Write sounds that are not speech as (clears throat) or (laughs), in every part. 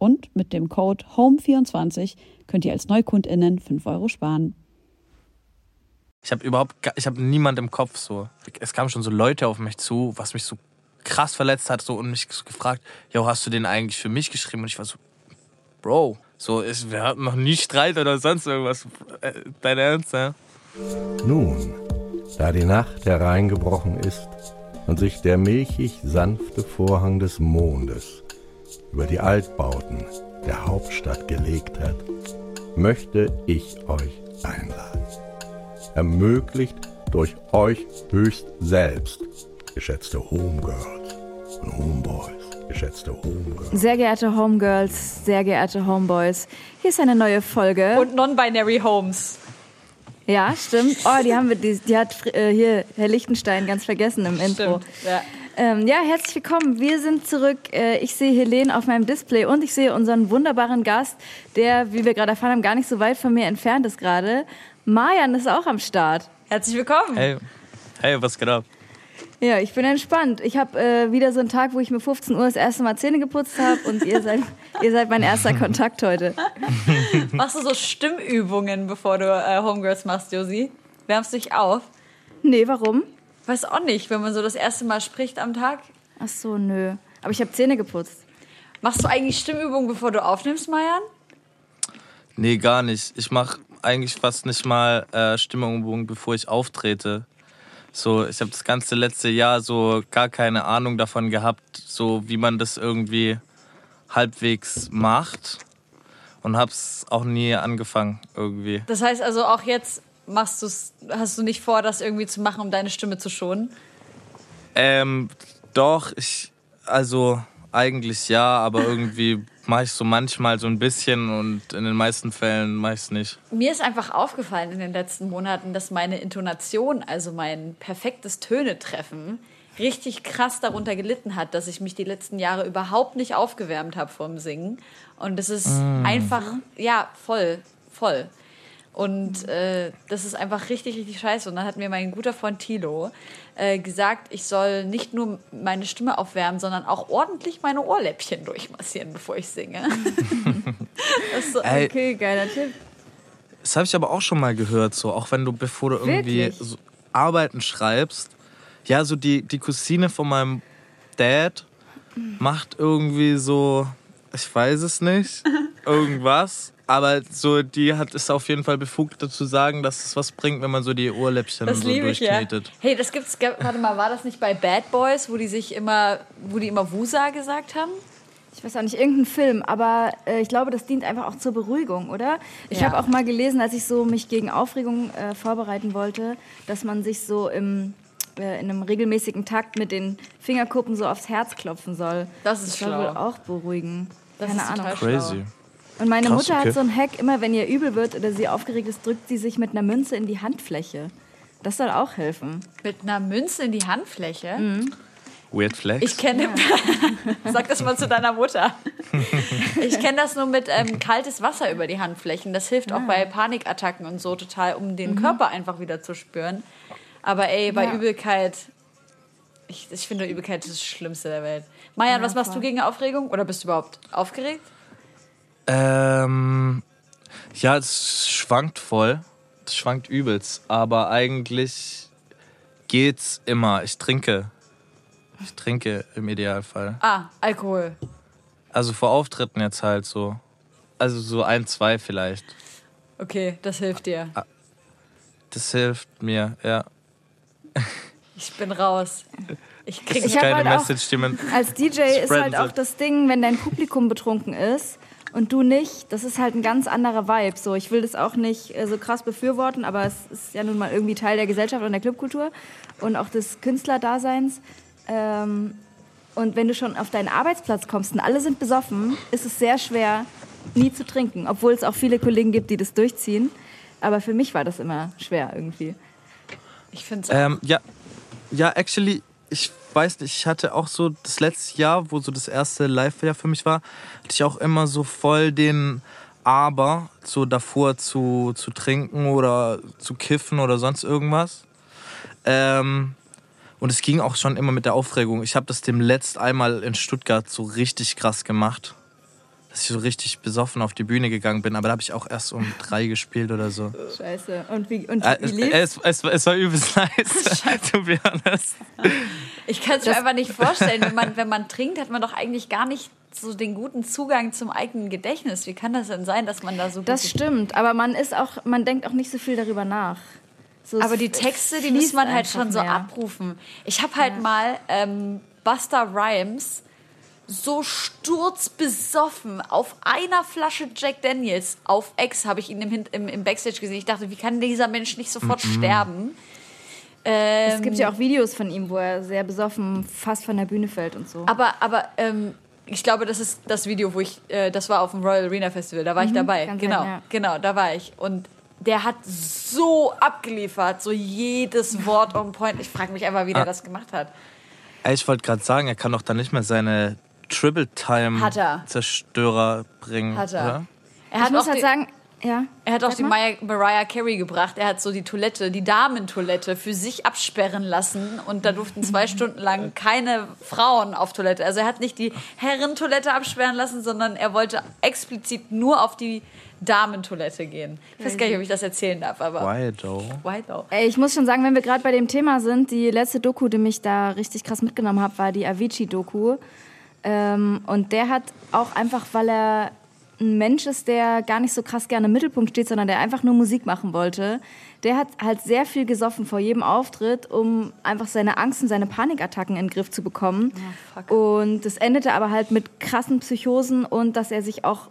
Und mit dem Code HOME24 könnt ihr als NeukundInnen 5 Euro sparen. Ich habe überhaupt, ich habe niemand im Kopf so. Es kamen schon so Leute auf mich zu, was mich so krass verletzt hat, so und mich gefragt, yo, hast du den eigentlich für mich geschrieben? Und ich war so, Bro, so ist, wir hatten noch nie Streit oder sonst irgendwas. Äh, dein Ernst, ja? Nun, da die Nacht hereingebrochen ist und sich der milchig sanfte Vorhang des Mondes über die Altbauten der Hauptstadt gelegt hat, möchte ich euch einladen. Ermöglicht durch euch höchst selbst, geschätzte Homegirls und Homeboys, geschätzte Homegirls. Sehr geehrte Homegirls, sehr geehrte Homeboys, hier ist eine neue Folge. Und Non-Binary Homes. Ja, stimmt. Oh, die haben wir, die, die hat äh, hier Herr Lichtenstein ganz vergessen im Intro. Stimmt, ja. Ähm, ja, herzlich willkommen. Wir sind zurück. Äh, ich sehe Helene auf meinem Display und ich sehe unseren wunderbaren Gast, der, wie wir gerade erfahren haben, gar nicht so weit von mir entfernt ist gerade. Marian ist auch am Start. Herzlich willkommen. Hey, hey, was geht ab? Ja, ich bin entspannt. Ich habe äh, wieder so einen Tag, wo ich mir 15 Uhr das erste Mal Zähne geputzt habe und ihr (laughs) seid, ihr seid mein erster Kontakt heute. (laughs) Machst du so Stimmübungen, bevor du äh, Homegirls machst, Josi? Wärmst du dich auf? Nee, warum? Weiß auch nicht, wenn man so das erste Mal spricht am Tag. Ach so, nö. Aber ich habe Zähne geputzt. Machst du eigentlich Stimmübungen, bevor du aufnimmst, Mayan? Nee, gar nicht. Ich mache eigentlich fast nicht mal äh, Stimmübungen, bevor ich auftrete. So, ich habe das ganze letzte Jahr so gar keine Ahnung davon gehabt, so wie man das irgendwie halbwegs macht und hab's auch nie angefangen irgendwie. Das heißt also auch jetzt machst du's, hast du nicht vor, das irgendwie zu machen, um deine Stimme zu schonen? Ähm, doch, ich, also eigentlich ja, aber irgendwie mache ich so manchmal so ein bisschen und in den meisten Fällen mache ich es nicht. Mir ist einfach aufgefallen in den letzten Monaten, dass meine Intonation, also mein perfektes Tönetreffen, richtig krass darunter gelitten hat, dass ich mich die letzten Jahre überhaupt nicht aufgewärmt habe vom Singen. Und das ist einfach, ja, voll, voll. Und äh, das ist einfach richtig, richtig scheiße. Und dann hat mir mein guter Freund Thilo äh, gesagt, ich soll nicht nur meine Stimme aufwärmen, sondern auch ordentlich meine Ohrläppchen durchmassieren, bevor ich singe. (laughs) das ist so, Okay, geiler Tipp. Das habe ich aber auch schon mal gehört, so auch wenn du, bevor du irgendwie so Arbeiten schreibst, ja, so die, die Cousine von meinem Dad macht irgendwie so, ich weiß es nicht, (laughs) irgendwas. Aber so, die hat es auf jeden Fall befugt dazu sagen, dass es was bringt, wenn man so die Ohrläppchen Das so liebe ich ja. durchknetet. Hey, das gibt's. Warte mal, war das nicht bei Bad Boys, wo die sich immer, wo die immer Wusa gesagt haben? Ich weiß auch nicht, irgendein Film, aber äh, ich glaube, das dient einfach auch zur Beruhigung, oder? Ich Ja. habe auch mal gelesen, als ich so mich gegen Aufregung äh, vorbereiten wollte, dass man sich so im, äh, in einem regelmäßigen Takt mit den Fingerkuppen so aufs Herz klopfen soll. Das ist soll schlau. wohl auch beruhigen. Das Keine ist total Ahnung. schlau. Und meine Krass, Mutter okay. hat so einen Hack, immer wenn ihr übel wird oder sie aufgeregt ist, drückt sie sich mit einer Münze in die Handfläche. Das soll auch helfen. Mit einer Münze in die Handfläche. Weird Flex. Ich kenne. (laughs) Sag das mal zu deiner Mutter. (laughs) Ich kenne das nur mit ähm, kaltes Wasser über die Handflächen. Das hilft auch bei Panikattacken und so total, um den Körper einfach wieder zu spüren. Aber ey, bei Ja. Übelkeit. Ich, ich finde, Übelkeit ist das Schlimmste der Welt. Mayan, Ja, was machst voll. du gegen Aufregung? Oder bist du überhaupt aufgeregt? Ähm, ja, es schwankt voll. Es schwankt übelst. Aber eigentlich geht's immer. Ich trinke. Ich trinke im Idealfall. Ah, Alkohol. Also vor Auftritten jetzt halt so. Also so ein, zwei vielleicht. Okay, das hilft dir. Das hilft mir, ja. Ich bin raus. Ich krieg hab keine halt Message, die man. Als DJ ist halt auch das Ding, wenn dein Publikum betrunken ist und du nicht, das ist halt ein ganz anderer Vibe. So, ich will das auch nicht äh, so krass befürworten, aber es ist ja nun mal irgendwie Teil der Gesellschaft und der Clubkultur und auch des Künstlerdaseins. Ähm, und wenn du schon auf deinen Arbeitsplatz kommst und alle sind besoffen, ist es sehr schwer, nie zu trinken, obwohl es auch viele Kollegen gibt, die das durchziehen. Aber für mich war das immer schwer irgendwie. Ich finde es Ähm, ja, ja, actually, ich weiß nicht, ich hatte auch so das letzte Jahr, wo so das erste Live-Jahr für mich war, hatte ich auch immer so voll den Aber, so davor zu, zu trinken oder zu kiffen oder sonst irgendwas. Ähm, und es ging auch schon immer mit der Aufregung. Ich habe das dem letzt einmal in Stuttgart so richtig krass gemacht. Dass ich so richtig besoffen auf die Bühne gegangen bin, aber da habe ich auch erst um drei gespielt oder so. Scheiße. Und wie, und Äh, wie es, es, es, es war übelst (laughs) nice, (laughs) to be honest. Ich kann es mir einfach nicht vorstellen. Wenn man, wenn man trinkt, hat man doch eigentlich gar nicht so den guten Zugang zum eigenen Gedächtnis. Wie kann das denn sein, dass man da so Das stimmt, aber man ist auch, man denkt auch nicht so viel darüber nach. So, Aber die Texte, die muss man halt schon so mehr. abrufen. Ich habe halt mal ähm, Buster Rhymes so sturzbesoffen auf einer Flasche Jack Daniels auf Ex habe ich ihn im, im, im Backstage gesehen. Ich dachte, wie kann dieser Mensch nicht sofort sterben? Ähm, Es gibt ja auch Videos von ihm, wo er sehr besoffen fast von der Bühne fällt und so. Aber, aber ähm, ich glaube, das ist das Video, wo ich, äh, das war auf dem Royal Arena Festival, da war ich dabei. kann sein, Genau, ja. genau, da war ich. Und der hat so abgeliefert, so jedes Wort on point. Ich frage mich einfach, wie der Ah. das gemacht hat. Ich wollte gerade sagen, er kann doch dann nicht mehr seine Triple Time Hat er. Zerstörer bringen. Hat er. Oder? Er ich hat muss auch halt die, sagen, ja. er hat auch Sag die. Maya, Mariah Carey gebracht. Er hat so die Toilette, die Damentoilette für sich absperren lassen und da durften zwei (laughs) Stunden lang keine Frauen auf Toilette. Also er hat nicht die Herrentoilette absperren lassen, sondern er wollte explizit nur auf die Damentoilette gehen. Ich weiß gar nicht, ob ich das erzählen darf, aber Why though? why though? Ey, ich muss schon sagen, wenn wir gerade bei dem Thema sind, die letzte Doku, die mich da richtig krass mitgenommen hat, war die Avicii-Doku. Ähm, und der hat auch einfach, weil er ein Mensch ist, der gar nicht so krass gerne im Mittelpunkt steht, sondern der einfach nur Musik machen wollte, der hat halt sehr viel gesoffen vor jedem Auftritt, um einfach seine Angst und seine Panikattacken in den Griff zu bekommen. fuck. und das endete aber halt mit krassen Psychosen und dass er sich auch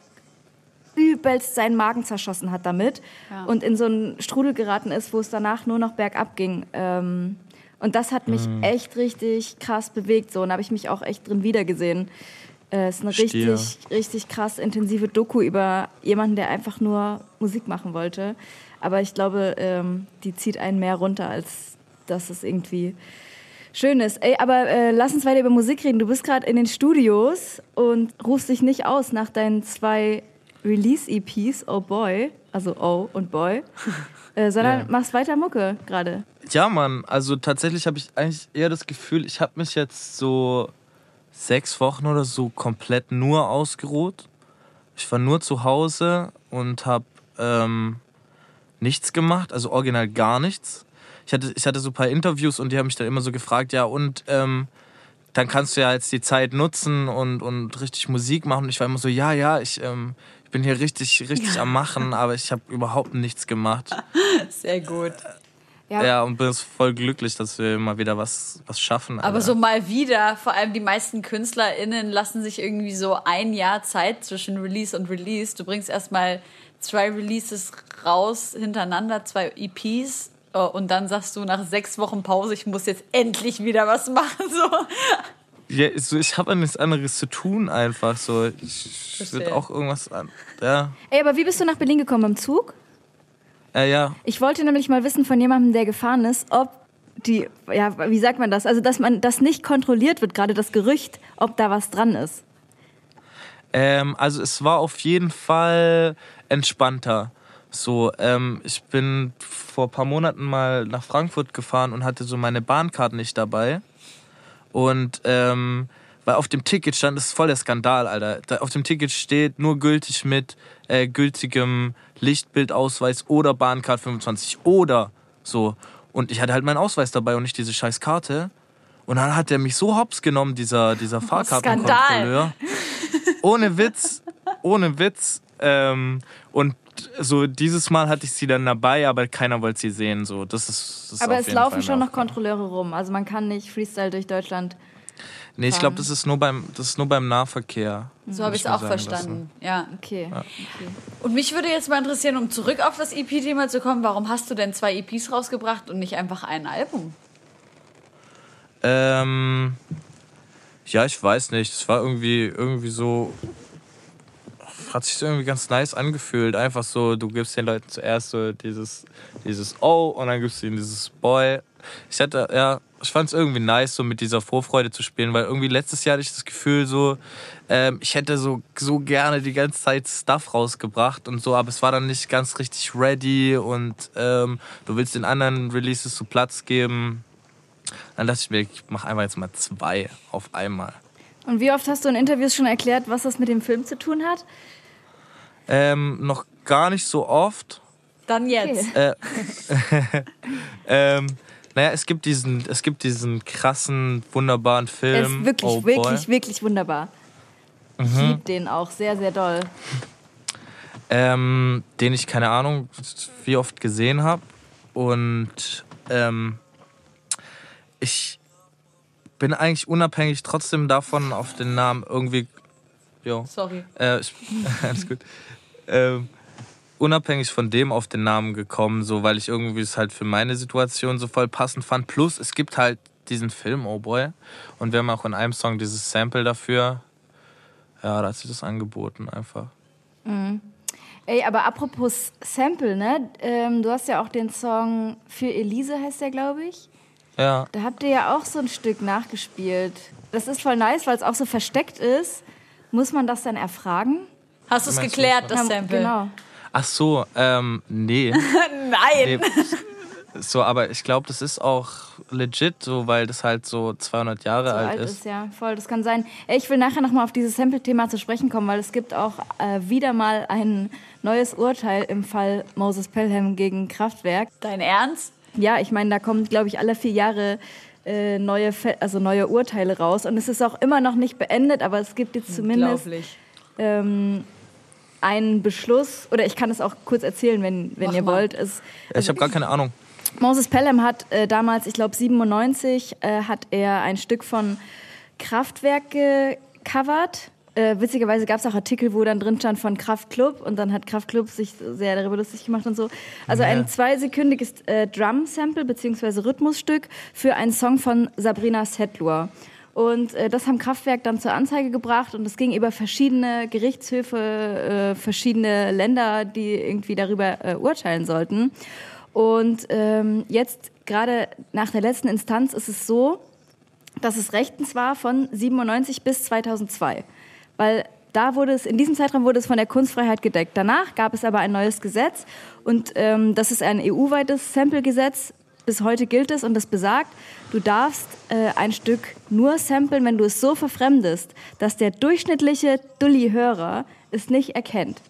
übelst seinen Magen zerschossen hat damit Ja. und in so einen Strudel geraten ist, wo es danach nur noch bergab ging. Ähm, und das hat mich echt richtig krass bewegt. So, und da habe ich mich auch echt drin wiedergesehen. Äh, Es ist eine Verstehe. richtig, richtig krass intensive Doku über jemanden, der einfach nur Musik machen wollte. Aber ich glaube, ähm, die zieht einen mehr runter, als dass es irgendwie schön ist. Ey, aber äh, lass uns weiter über Musik reden. Du bist gerade in den Studios und rufst dich nicht aus nach deinen zwei Release-EPs, Oh Boy, also Oh und Boy, (laughs) äh, sondern Ja. machst weiter Mucke gerade. Ja, Mann, also tatsächlich habe ich eigentlich eher das Gefühl, ich habe mich jetzt so sechs Wochen oder so komplett nur ausgeruht. Ich war nur zu Hause und habe ähm, nichts gemacht, also original gar nichts. Ich hatte, ich hatte so ein paar Interviews und die haben mich dann immer so gefragt, ja, und ähm, dann kannst du ja jetzt die Zeit nutzen und, und richtig Musik machen. Und ich war immer so, ja, ja, ich, ähm, ich bin hier richtig, richtig am Machen, aber ich habe überhaupt nichts gemacht. (laughs) Sehr gut. Ja, Ja, und bin voll glücklich, dass wir mal wieder was, was schaffen. Aber Alter. so mal wieder, vor allem die meisten KünstlerInnen lassen sich irgendwie so ein Jahr Zeit zwischen Release und Release. Du bringst erstmal zwei Releases raus hintereinander, zwei EPs. Äh, Und dann sagst du nach sechs Wochen Pause, ich muss jetzt endlich wieder was machen. So. Ja, so, ich habe nichts anderes zu tun einfach. So, ich, würde auch irgendwas an. Ja, Ey, aber wie bist du nach Berlin gekommen? Im Zug? äh, ja. Ich wollte nämlich mal wissen von jemandem, der gefahren ist, ob die, ja, wie sagt man das? Also, dass man das nicht kontrolliert wird, gerade das Gerücht, ob da was dran ist. Ähm, also es war auf jeden Fall entspannter. So, ähm, ich bin vor ein paar Monaten mal nach Frankfurt gefahren und hatte so meine Bahncard nicht dabei. Und ähm, weil auf dem Ticket stand, das ist voll der Skandal, Alter. Da, auf dem Ticket steht nur gültig mit äh, gültigem Lichtbildausweis oder Bahncard 25 oder so. Und ich hatte halt meinen Ausweis dabei und nicht diese scheiß Karte. Und dann hat er mich so hops genommen, dieser, dieser (laughs) Fahrkartenkontrolleur. ohne Witz, ohne Witz. Ähm, und so dieses Mal hatte ich sie dann dabei, aber keiner wollte sie sehen. So, das ist, das ist Aber auf es jeden laufen Fall schon noch Kontrolleure rum. Also man kann nicht Freestyle durch Deutschland. Nee, ich glaube, das ist nur beim, das ist nur beim Nahverkehr. So habe ich es auch verstanden. Ja. Okay. Und mich würde jetzt mal interessieren, um zurück auf das EP-Thema zu kommen, warum hast du denn zwei EPs rausgebracht und nicht einfach ein Album? Ähm, ja, ich weiß nicht. Es war irgendwie, irgendwie so. Hat sich irgendwie ganz nice angefühlt. Einfach so, du gibst den Leuten zuerst so dieses, dieses Oh und dann gibst du ihnen dieses Boy. Ich hatte, ja, ich fand es irgendwie nice, so mit dieser Vorfreude zu spielen, weil irgendwie letztes Jahr hatte ich das Gefühl, so, ähm, ich hätte so, so gerne die ganze Zeit Stuff rausgebracht und so, aber es war dann nicht ganz richtig ready und ähm, du willst den anderen Releases so Platz geben. Dann dachte ich mir, ich mache einfach jetzt mal zwei auf einmal. Und wie oft hast du in Interviews schon erklärt, was das mit dem Film zu tun hat? Ähm, noch gar nicht so oft. Dann jetzt. Äh, (laughs) ähm, naja, es gibt diesen, es gibt diesen krassen, wunderbaren Er Film. ist wirklich, oh wirklich, wirklich wunderbar. Ich Mhm. liebe den auch sehr, sehr doll. ähm, den ich keine Ahnung wie oft gesehen habe und ähm, ich bin eigentlich unabhängig trotzdem davon auf den Namen irgendwie jo, Sorry. äh, ich, (laughs) alles gut ähm, unabhängig von dem auf den Namen gekommen so weil ich irgendwie es halt für meine Situation so voll passend fand plus es gibt halt diesen Film Oh Boy und wir haben auch in einem Song dieses Sample dafür ja da hat sich das angeboten einfach Ey, aber apropos Sample, ne? Ähm, du hast ja auch den Song für Elise, heißt der, glaube ich. ja Da habt ihr ja auch so ein Stück nachgespielt. Das ist voll nice, weil es auch so versteckt ist. Muss man das dann erfragen? Hast du es geklärt, das? das Ja, Sample? Genau. Ach so, ähm, nee. (laughs) Nein. nee. So, aber ich glaube, das ist auch legit, so, weil das halt so 200 Jahre So alt, alt ist. ist, ja. Voll, das kann sein. Ich will nachher nochmal auf dieses Sample-Thema zu sprechen kommen, weil es gibt auch äh, wieder mal ein neues Urteil im Fall Moses Pelham gegen Kraftwerk. Dein Ernst? Ja, ich meine, da kommen, glaube ich, alle vier Jahre äh, neue, Fe also neue Urteile raus. Und es ist auch immer noch nicht beendet, aber es gibt jetzt zumindest Unglaublich. ähm, einen Beschluss, oder ich kann es auch kurz erzählen, wenn, wenn Mach ihr mal. wollt. Es, ich habe gar keine Ahnung. Moses Pelham hat äh, damals, ich glaube 97, äh, hat er ein Stück von Kraftwerk gecovert. Äh, witzigerweise gab es auch Artikel, wo dann drin stand von Kraftklub und dann hat Kraftklub sich sehr darüber lustig gemacht und so. Also Ja. ein zweisekündiges äh, Drum-Sample bzw. Rhythmusstück für einen Song von Sabrina Settler. Und äh, das haben Kraftwerk dann zur Anzeige gebracht und es ging über verschiedene Gerichtshöfe, äh, verschiedene Länder, die irgendwie darüber äh, urteilen sollten. Und ähm, jetzt gerade nach der letzten Instanz ist es so, dass es rechtens war von 97 bis 2002. Weil da wurde es, in diesem Zeitraum wurde es von der Kunstfreiheit gedeckt. Danach gab es aber ein neues Gesetz und ähm, das ist ein EU-weites Sample-Gesetz. Bis heute gilt es und das besagt, du darfst äh, ein Stück nur samplen, wenn du es so verfremdest, dass der durchschnittliche Dulli-Hörer es nicht erkennt.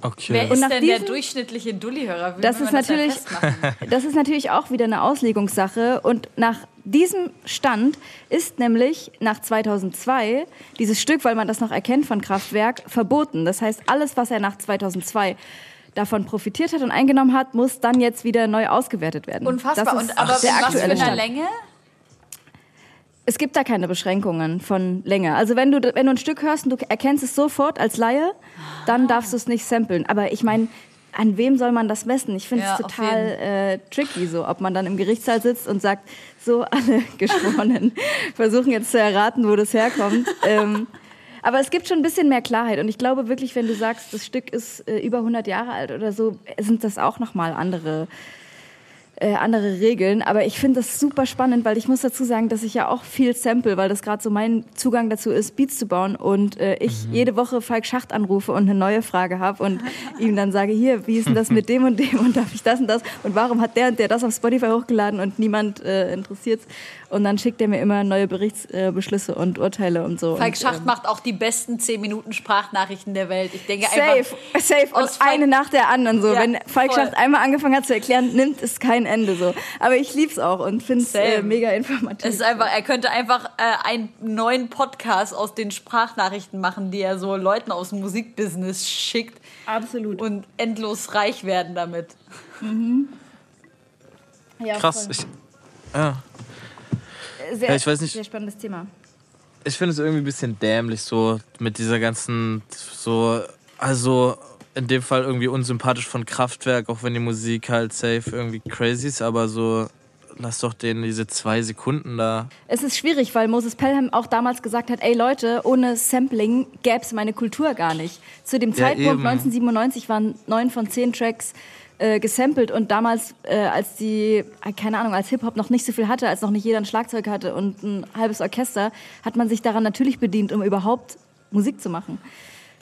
Okay. Wer Und ist nach denn der durchschnittliche Dulli-Hörer? Das ist natürlich, festmachen? (laughs) das ist natürlich auch wieder eine Auslegungssache. Und nach diesem Stand ist nämlich nach 2002 dieses Stück, weil man das noch erkennt von Kraftwerk, verboten. Das heißt, alles, was er nach 2002 davon profitiert hat und eingenommen hat, muss dann jetzt wieder neu ausgewertet werden. Unfassbar. Und aber der was für aktuelle eine Stand. Länge? Es gibt da keine Beschränkungen von Länge. Also wenn du, wenn du ein Stück hörst und du erkennst es sofort als Laie, dann darfst du es nicht samplen. Aber ich meine, an wem soll man das messen? Ich finde Ja, es auf total äh, tricky, so ob man dann im Gerichtssaal sitzt und sagt, so alle (laughs) Geschworenen versuchen jetzt zu erraten, wo das herkommt. ähm, aber es gibt schon ein bisschen mehr Klarheit und ich glaube wirklich, wenn du sagst, das Stück ist äh, über 100 Jahre alt oder so, sind das auch noch mal andere äh, andere Regeln. Aber ich finde das super spannend, weil ich muss dazu sagen, dass ich ja auch viel sample, weil das gerade so mein Zugang dazu ist, Beats zu bauen. Und äh, ich jede Woche Falk Schacht anrufe und eine neue Frage habe und (laughs) ihm dann sage, hier, wie ist denn das mit dem und dem und darf ich das und das? Und warum hat der und der das auf Spotify hochgeladen und niemand äh, interessiert's? Und dann schickt er mir immer neue Berichtsbeschlüsse äh, und Urteile und so. Falk und, Schacht ähm, macht auch die besten 10 Minuten Sprachnachrichten der Welt. Ich denke Safe, einfach. safe. Und aus Falk- eine nach der anderen. So. Ja, Wenn Falk voll. Schacht einmal angefangen hat zu erklären, nimmt es kein Ende. so. Aber ich lieb's auch und finde es äh, mega informativ. Es ist einfach, er könnte einfach äh, einen neuen Podcast aus den Sprachnachrichten machen, die er so Leuten aus dem Musikbusiness schickt Absolut. und endlos reich werden damit. Ja, Krass. voll. Ich, ja. Sehr, Ja, ich weiß nicht. Sehr spannendes Thema. ich finde es irgendwie ein bisschen dämlich, so mit dieser ganzen, so, also in dem Fall irgendwie unsympathisch von Kraftwerk, auch wenn die Musik halt safe irgendwie crazy ist, aber so, lass doch denen diese zwei Sekunden da. Es ist schwierig, weil Moses Pelham auch damals gesagt hat, ey Leute, ohne Sampling gäbe es meine Kultur gar nicht. Zu dem Ja, Zeitpunkt eben. 1997 waren neun von zehn Tracks äh, gesampelt und damals, äh, als die, äh, keine Ahnung, als Hip-Hop noch nicht so viel hatte, als noch nicht jeder ein Schlagzeug hatte und ein halbes Orchester, hat man sich daran natürlich bedient, um überhaupt Musik zu machen.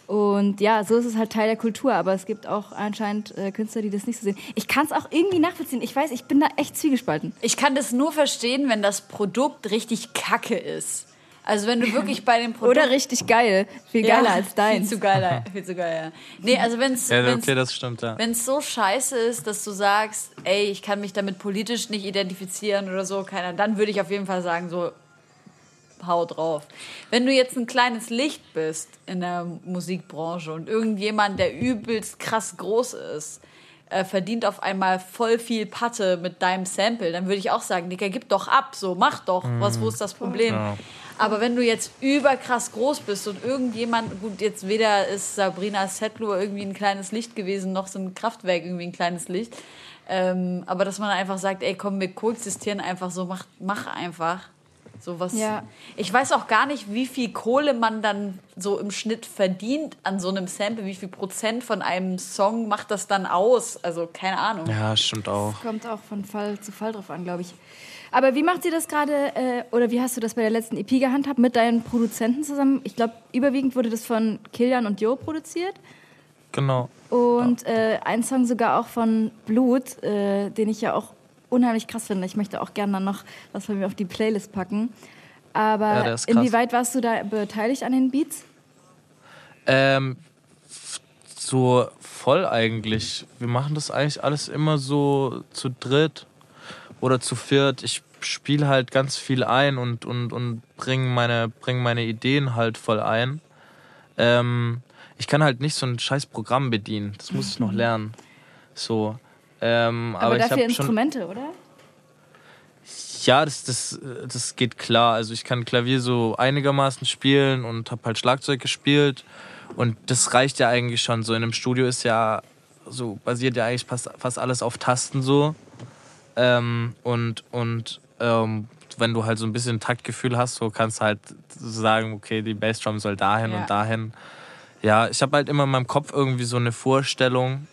Und ja, so ist es halt Teil der Kultur, aber es gibt auch anscheinend äh, Künstler, die das nicht so sehen. Ich kann es auch irgendwie nachvollziehen. Ich weiß, ich bin da echt zwiegespalten. Ich kann das nur verstehen, wenn das Produkt richtig kacke ist. Also wenn du wirklich bei dem Produkt... Oder richtig geil. Viel geiler Ja, als dein. Viel zu geiler, viel zu geil, ja. Nee, also wenn's, Ja, wenn's, okay, das stimmt, ja. wenn es so scheiße ist, dass du sagst, ey, ich kann mich damit politisch nicht identifizieren oder so, keiner, dann würde ich auf jeden Fall sagen, so, hau drauf. Wenn du jetzt ein kleines Licht bist in der Musikbranche und irgendjemand, der übelst krass groß ist, äh, verdient auf einmal voll viel Patte mit deinem Sample, dann würde ich auch sagen, Digga, gib doch ab, so, mach doch, was, wo ist das Problem? Ja. Aber wenn du jetzt überkrass groß bist und irgendjemand, gut, jetzt weder ist Sabrina Settler irgendwie ein kleines Licht gewesen, noch so ein Kraftwerk irgendwie ein kleines Licht, ähm, aber dass man einfach sagt, ey, komm, wir koexistieren einfach so, mach, mach einfach. So was. Ja. Ich weiß auch gar nicht, wie viel Kohle man dann so im Schnitt verdient an so einem Sample. Wie viel Prozent von einem Song macht das dann aus? Also keine Ahnung. Ja, stimmt auch. Kommt auch von Fall zu Fall drauf an, glaube ich. Aber wie macht sie das gerade, äh, oder wie hast du das bei der letzten EP gehandhabt mit deinen Produzenten zusammen? Ich glaube, überwiegend wurde das von Kilian und Jo produziert. Genau. Und äh, ein Song sogar auch von Blut, äh, den ich ja auch unheimlich krass finde. Ich möchte auch gerne dann noch was von mir auf die Playlist packen. Aber Ja, inwieweit warst du da beteiligt an den Beats? Ähm, so voll eigentlich. Wir machen das eigentlich alles immer so zu dritt oder zu viert. Ich spiele halt ganz viel ein und, und, und bringe meine, bring meine Ideen halt voll ein. Ähm, ich kann halt nicht so ein scheiß Programm bedienen. Das muss ich noch lernen. So. Ähm, aber, Aber, dafür habe schon. Instrumente, oder? Ja, das, das, das geht klar. Also ich kann Klavier so einigermaßen spielen und habe halt Schlagzeug gespielt. Und das reicht ja eigentlich schon. So in einem Studio ist ja so, basiert ja eigentlich fast, fast alles auf Tasten so. Ähm, und und ähm, wenn du halt so ein bisschen Taktgefühl hast, so kannst du halt sagen, okay, die Bassdrum soll dahin Ja. und dahin. Ja, ich habe halt immer in meinem Kopf irgendwie so eine Vorstellung.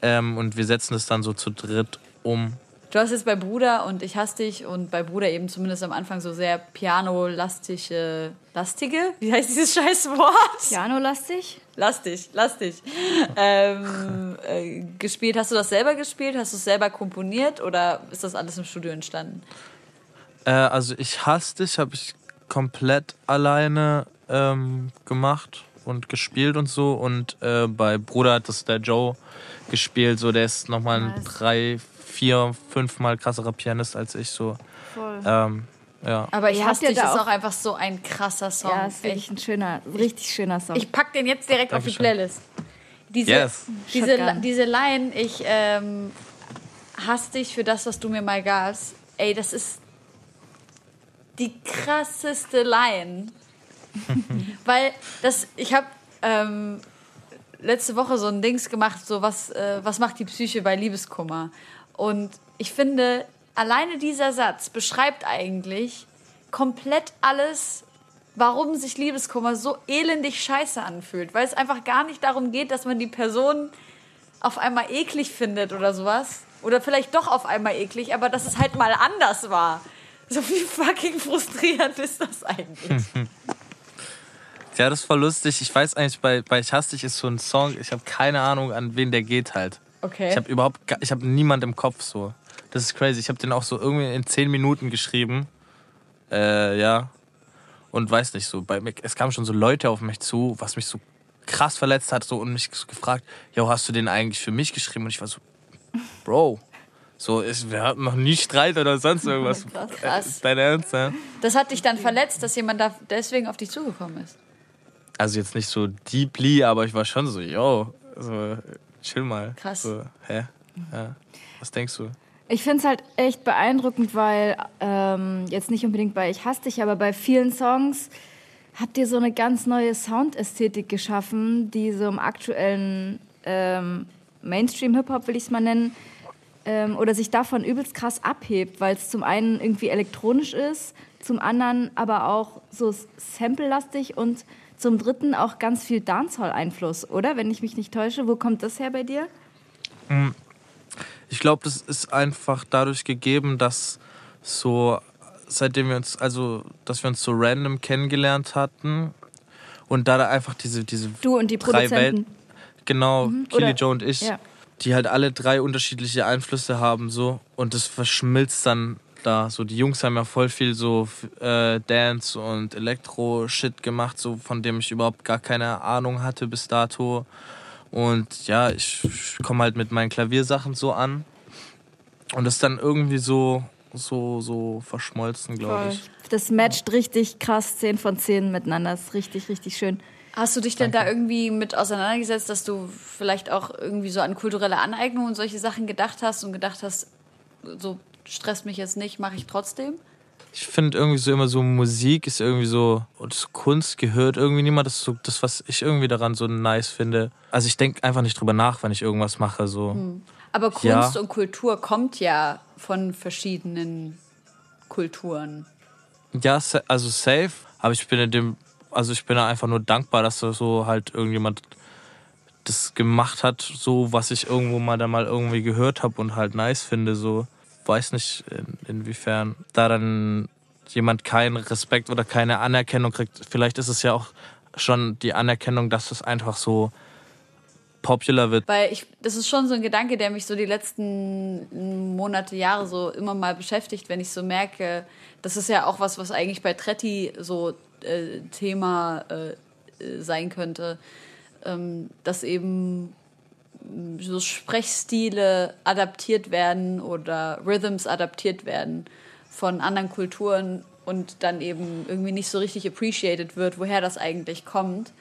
Ähm, und wir setzen es dann so zu dritt um. Du hast jetzt bei Bruder und ich hasse dich und bei Bruder eben zumindest am Anfang so sehr piano-lastige, lastige? Wie heißt dieses (laughs) scheiß Wort? Piano-lastig? Lastig, lastig. ähm, äh, gespielt. Hast du das selber gespielt? Hast du es selber komponiert oder ist das alles im Studio entstanden? Äh, also ich hasse dich, habe ich komplett alleine ähm, gemacht und gespielt und so. Und äh, bei Bruder hat das der Joe gespielt. So, der ist nochmal ein Nice. drei, vier, fünfmal krasserer Pianist als ich. So. Voll. Ähm, ja. Aber ich hasse dich da ist auch- einfach so ein krasser Song. Ja, ist wirklich Echt. ein schöner, richtig schöner Song. Ich pack den jetzt direkt auf die Dankeschön. Playlist. Diese, Yes. diese, Shotgun. diese Line, ich ähm, hasse dich für das, was du mir mal gabst. Ey, das ist die krasseste Line. (laughs) Weil das, ich habe ähm, letzte Woche so ein Dings gemacht, so was, äh, was macht die Psyche bei Liebeskummer? Und ich finde, alleine dieser Satz beschreibt eigentlich komplett alles, warum sich Liebeskummer so elendig scheiße anfühlt. Weil es einfach gar nicht darum geht, dass man die Person auf einmal eklig findet oder sowas. Oder vielleicht doch auf einmal eklig, aber dass es halt mal anders war. So wie (laughs) fucking frustrierend ist das eigentlich? (laughs) ja, das war lustig. Ich weiß eigentlich, bei, bei Ich hasse dich ist so ein Song, ich habe keine Ahnung, an wen der geht halt. Okay. Ich habe überhaupt, ich habe niemand im Kopf so. Das ist crazy. Ich habe den auch so irgendwie in zehn Minuten geschrieben. Äh, ja. Und weiß nicht, so, bei mir, es kamen schon so Leute auf mich zu, was mich so krass verletzt hat, so und mich so gefragt, jo, hast du den eigentlich für mich geschrieben? Und ich war so, Bro, so, ist, wir hatten noch nie Streit oder sonst irgendwas. (laughs) Krass. Ist dein Ernst, ja? Das hat dich dann verletzt, dass jemand da deswegen auf dich zugekommen ist. Also jetzt nicht so deeply, aber ich war schon so, yo, so, chill mal. Krass. So, hä? Ja. Was denkst du? Ich finde es halt echt beeindruckend, weil ähm, jetzt nicht unbedingt bei Ich hasse dich, aber bei vielen Songs habt ihr so eine ganz neue Soundästhetik geschaffen, die so im aktuellen ähm, Mainstream-Hip-Hop, will ich es mal nennen, ähm, oder sich davon übelst krass abhebt, weil es zum einen irgendwie elektronisch ist, zum anderen aber auch so sample-lastig und zum dritten auch ganz viel Dancehall-Einfluss, oder? Wenn ich mich nicht täusche. Wo kommt das her bei dir? Ich glaube, das ist einfach dadurch gegeben, dass so, seitdem wir uns, also, dass wir uns so random kennengelernt hatten und da da einfach diese, diese Du und die drei Produzenten. Welten, genau, Kili oder- Joe und ich, Ja. die halt alle drei unterschiedliche Einflüsse haben, so, und das verschmilzt dann da, so, die Jungs haben ja voll viel so äh, Dance und Elektro-Shit gemacht, so, von dem ich überhaupt gar keine Ahnung hatte bis dato. Und ja, ich komme halt mit meinen Klaviersachen so an. Und das ist dann irgendwie so, so, so verschmolzen, glaube ich. Das matcht richtig krass 10 von 10 miteinander. Das ist richtig, richtig schön. Hast du dich denn da irgendwie mit auseinandergesetzt, dass du vielleicht auch irgendwie so an kulturelle Aneignung und solche Sachen gedacht hast und gedacht hast, so stresst mich jetzt nicht, mache ich trotzdem? Ich finde irgendwie so immer so Musik ist irgendwie so, und Kunst gehört irgendwie niemand. Das ist so das, was ich irgendwie daran so nice finde. Also ich denke einfach nicht drüber nach, wenn ich irgendwas mache. So. Aber Kunst Ja. und Kultur kommt ja von verschiedenen Kulturen. Ja, also safe. Aber ich bin in dem, also ich bin da einfach nur dankbar, dass da so halt irgendjemand das gemacht hat, so was ich irgendwo mal da mal irgendwie gehört habe und halt nice finde. So weiß nicht in, inwiefern da dann jemand keinen Respekt oder keine Anerkennung kriegt. Vielleicht ist es ja auch schon die Anerkennung, dass es einfach so popular wird. Weil ich, das ist schon so ein Gedanke, der mich so die letzten Monate, Jahre so immer mal beschäftigt, wenn ich so merke, das ist ja auch was, was eigentlich bei Tretti so äh, Thema äh, äh, sein könnte, ähm, dass eben so Sprechstile adaptiert werden oder Rhythms adaptiert werden von anderen Kulturen und dann eben irgendwie nicht so richtig appreciated wird, woher das eigentlich kommt.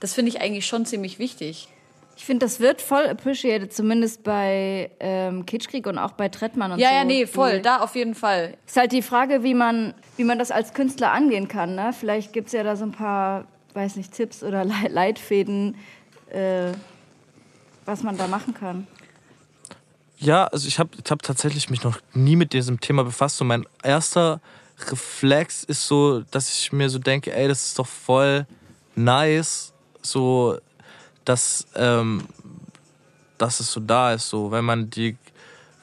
Das finde ich eigentlich schon ziemlich wichtig. Ich finde, das wird voll appreciated, zumindest bei ähm, Kitschkrieg und auch bei Trettmann und Ja, so. ja, nee, voll, Die- da auf jeden Fall. Ist halt die Frage, wie man, wie man das als Künstler angehen kann. Ne? Vielleicht gibt es ja da so ein paar, weiß nicht, Tipps oder Le- (laughs) Leitfäden, äh, was man da machen kann. Ja, also ich habe ich hab tatsächlich mich noch nie mit diesem Thema befasst. Und mein erster Reflex ist so, dass ich mir so denke, ey, das ist doch voll nice, so, dass, ähm, dass es so da ist, so, wenn man die,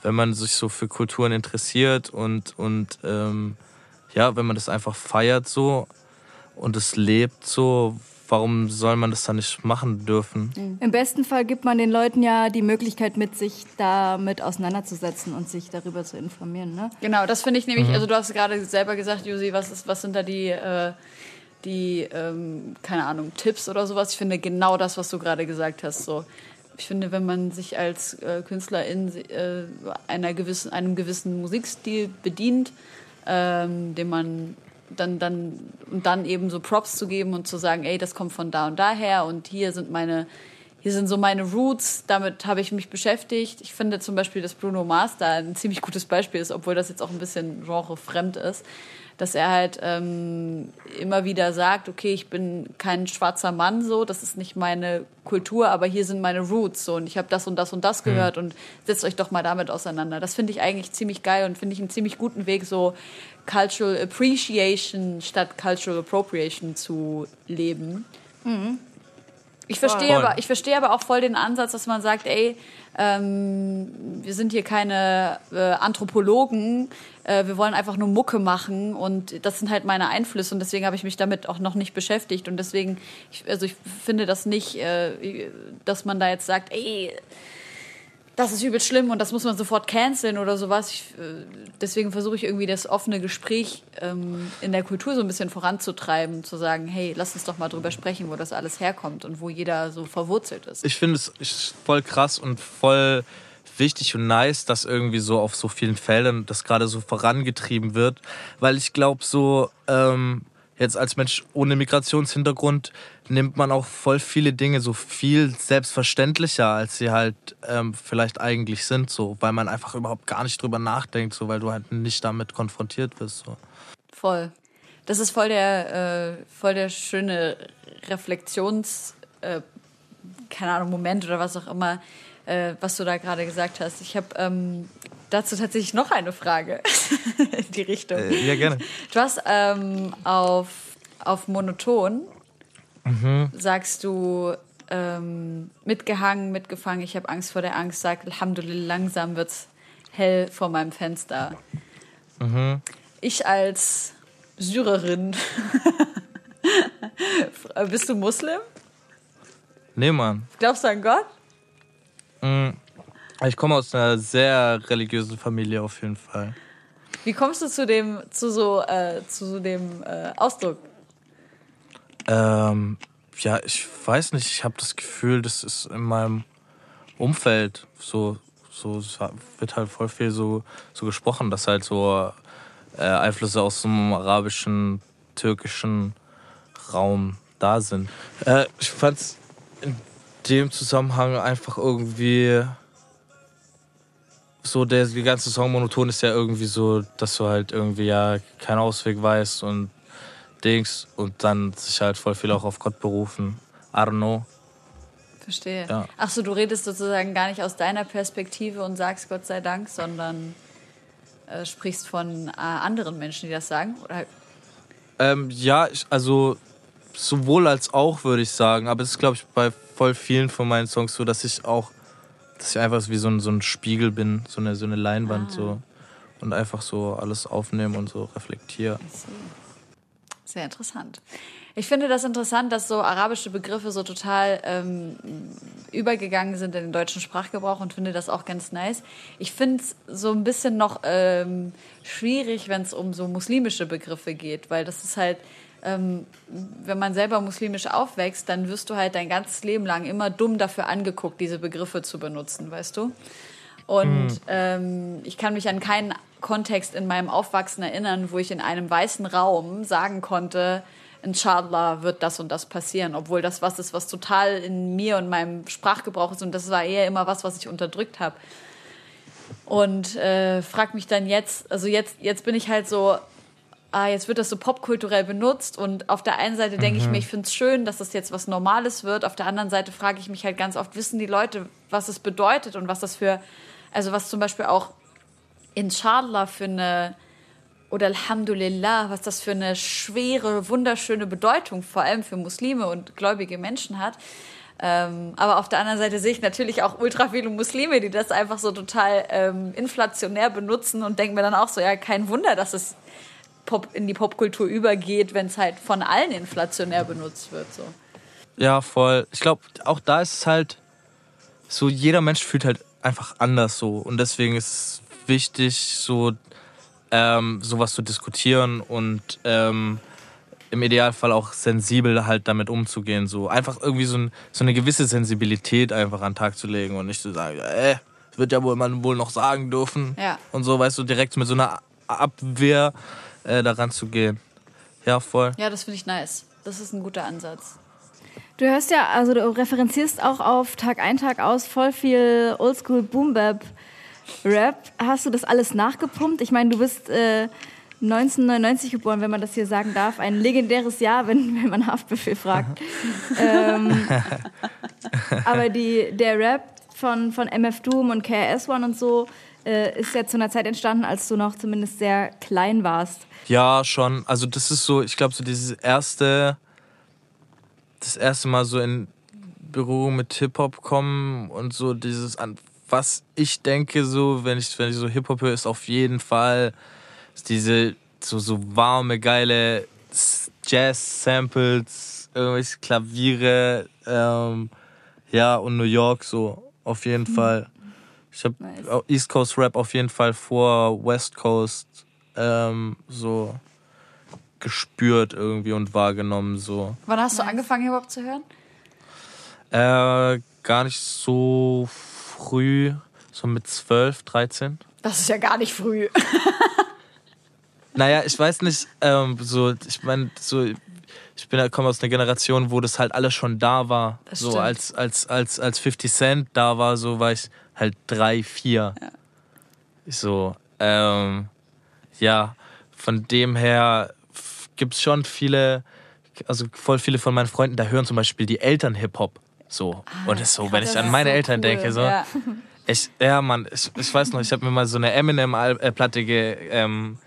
wenn man sich so für Kulturen interessiert und, und ähm, ja, wenn man das einfach feiert so und es lebt so, warum soll man das dann nicht machen dürfen? Im besten Fall gibt man den Leuten ja die Möglichkeit, mit sich damit auseinanderzusetzen und sich darüber zu informieren. Ne? Genau, das finde ich nämlich, also du hast gerade selber gesagt, Josi, was, ist, was sind da die, äh, die ähm, keine Ahnung, Tipps oder sowas? Ich finde genau das, was du gerade gesagt hast. So. Ich finde, wenn man sich als äh, Künstlerin äh, einer gewissen, einem gewissen Musikstil bedient, ähm, den man dann, dann, und dann eben so Props zu geben und zu sagen, ey, das kommt von da und daher und hier sind meine, hier sind so meine Roots, damit habe ich mich beschäftigt. Ich finde zum Beispiel, dass Bruno Mars da ein ziemlich gutes Beispiel ist, obwohl das jetzt auch ein bisschen genrefremd ist, dass er halt ähm, immer wieder sagt, okay, ich bin kein schwarzer Mann so, das ist nicht meine Kultur, aber hier sind meine Roots so und ich habe das und das und das gehört und setzt euch doch mal damit auseinander. Das finde ich eigentlich ziemlich geil und finde ich einen ziemlich guten Weg, so Cultural Appreciation statt Cultural Appropriation zu leben. Ich verstehe, Voll. aber, ich verstehe aber auch voll den Ansatz, dass man sagt, ey, ähm, wir sind hier keine äh, Anthropologen, äh, wir wollen einfach nur Mucke machen und das sind halt meine Einflüsse und deswegen habe ich mich damit auch noch nicht beschäftigt und deswegen, ich, also ich finde das nicht, äh, dass man da jetzt sagt, ey, das ist übel schlimm und das muss man sofort canceln oder sowas. Ich, äh, deswegen versuche ich irgendwie das offene Gespräch ähm, in der Kultur so ein bisschen voranzutreiben, zu sagen, hey, lass uns doch mal drüber sprechen, wo das alles herkommt und wo jeder so verwurzelt ist. Ich finde es voll krass und voll wichtig und nice, dass irgendwie so auf so vielen Feldern das gerade so vorangetrieben wird, weil ich glaube so ähm, jetzt als Mensch ohne Migrationshintergrund nimmt man auch voll viele Dinge so viel selbstverständlicher, als sie halt ähm, vielleicht eigentlich sind, so, weil man einfach überhaupt gar nicht drüber nachdenkt, so, weil du halt nicht damit konfrontiert wirst. So. Voll. Das ist voll der, äh, voll der schöne Reflexions, äh, keine Ahnung, Moment oder was auch immer, äh, was du da gerade gesagt hast. Ich habe ähm, dazu tatsächlich noch eine Frage (laughs) in die Richtung. Äh, ja, gerne. Du hast ähm, auf, auf Monoton, Mhm. sagst du, ähm, mitgehangen, mitgefangen, ich habe Angst vor der Angst, sag, Alhamdulillah, langsam wird's hell vor meinem Fenster. Mhm. Ich als Syrerin, (laughs) bist du Muslim? Nee, Mann. Glaubst du an Gott? Ich komme aus einer sehr religiösen Familie auf jeden Fall. Wie kommst du zu dem, zu so, äh, zu so dem äh, Ausdruck? Ähm, ja, ich weiß nicht. Ich habe das Gefühl, das ist in meinem Umfeld so, so es wird halt voll viel so, so gesprochen, dass halt so äh, Einflüsse aus dem arabischen, türkischen Raum da sind. Äh, ich fand's dem Zusammenhang einfach irgendwie so der ganze Song monoton ist ja irgendwie so, dass du halt irgendwie ja keinen Ausweg weißt und Dings und dann sich halt voll viel auch auf Gott berufen. Know. Verstehe. Ja. Ach so, du redest sozusagen gar nicht aus deiner Perspektive und sagst Gott sei Dank, sondern äh, sprichst von äh, anderen Menschen, die das sagen? Oder Ähm, ja, ich, also sowohl als auch würde ich sagen, aber es ist glaube ich bei voll vielen von meinen Songs so, dass ich auch, dass ich einfach wie so ein, so ein Spiegel bin, so eine, so eine Leinwand Ah. so und einfach so alles aufnehme und so reflektiere. Sehr interessant. Ich finde das interessant, dass so arabische Begriffe so total ähm, übergegangen sind in den deutschen Sprachgebrauch und finde das auch ganz nice. Ich finde es so ein bisschen noch ähm, schwierig, wenn es um so muslimische Begriffe geht, weil das ist halt, ähm, wenn man selber muslimisch aufwächst, dann wirst du halt dein ganzes Leben lang immer dumm dafür angeguckt, diese Begriffe zu benutzen, weißt du? Und Mhm. ähm, ich kann mich an keinen Kontext in meinem Aufwachsen erinnern, wo ich in einem weißen Raum sagen konnte, inshallah wird das und das passieren, obwohl das was ist, was total in mir und meinem Sprachgebrauch ist und das war eher immer was, was ich unterdrückt habe. Und äh, frag mich dann jetzt, also jetzt, jetzt bin ich halt so, ah, jetzt wird das so popkulturell benutzt und auf der einen Seite denke ich mir, ich finde es schön, dass das jetzt was Normales wird. Auf der anderen Seite frage ich mich halt ganz oft, wissen die Leute, was es bedeutet und was das für, also was zum Beispiel auch Inshallah für eine oder Alhamdulillah, was das für eine schwere, wunderschöne Bedeutung vor allem für Muslime und gläubige Menschen hat. Ähm, aber auf der anderen Seite sehe ich natürlich auch ultra viele Muslime, die das einfach so total ähm, inflationär benutzen und denken mir dann auch so, ja, kein Wunder, dass es Pop, in die Popkultur übergeht, wenn es halt von allen inflationär benutzt wird. So. Ja, voll. Ich glaube, auch da ist es halt so, jeder Mensch fühlt halt einfach anders so. Und deswegen ist es wichtig, so ähm, sowas zu diskutieren und ähm, im Idealfall auch sensibel halt damit umzugehen. So einfach irgendwie so, ein, so eine gewisse Sensibilität einfach an den Tag zu legen und nicht zu sagen, äh, wird ja wohl man wohl noch sagen dürfen. Ja. Und so, weißt du, direkt mit so einer Abwehr äh, daran zu gehen. Ja, voll. Ja, das finde ich nice. Das ist ein guter Ansatz. Du hörst ja, also du referenzierst auch auf Tag ein, Tag aus voll viel Oldschool Boom Bap Rap. Hast du das alles nachgepumpt? Ich meine, du bist äh, 1999 geboren, wenn man das hier sagen darf. Ein legendäres Jahr, wenn, (laughs) wenn man Haftbefehl fragt. (laughs) ähm, aber die, der Rap von, von MF Doom und KRS-One und so äh, ist ja zu einer Zeit entstanden, als du noch zumindest sehr klein warst. Ja, schon. Also das ist so, ich glaube, so dieses erste, das erste Mal so in Berührung mit Hip-Hop kommen und so dieses, an was ich denke so, wenn ich, wenn ich so Hip-Hop höre, ist auf jeden Fall diese so, so warme, geile Jazz-Samples, irgendwelche Klaviere, ähm, ja, und New York so, auf jeden Fall. Ich habe Nice. East Coast Rap auf jeden Fall vor West Coast ähm, so gespürt irgendwie und wahrgenommen so. Wann hast du angefangen, Hip-Hop zu hören? Äh, gar nicht so früh, so mit 12, 13. Das ist ja gar nicht früh. Naja, ich weiß nicht, ähm, so, ich meine, so, ich bin, komme aus einer Generation, wo das halt alles schon da war. Das so stimmt. als, als, als, als 50 Cent da war, so war ich halt drei, vier. So, ähm, ja, von dem her gibt es schon viele, also voll viele von meinen Freunden, da hören zum Beispiel die Eltern Hip-Hop. So. Und das ist so, wenn ich an meine so Eltern cool. denke, so. Ja. Ich, ja, Mann, ich, ich weiß noch, ich habe mir mal so eine Eminem-Platte ge, ähm,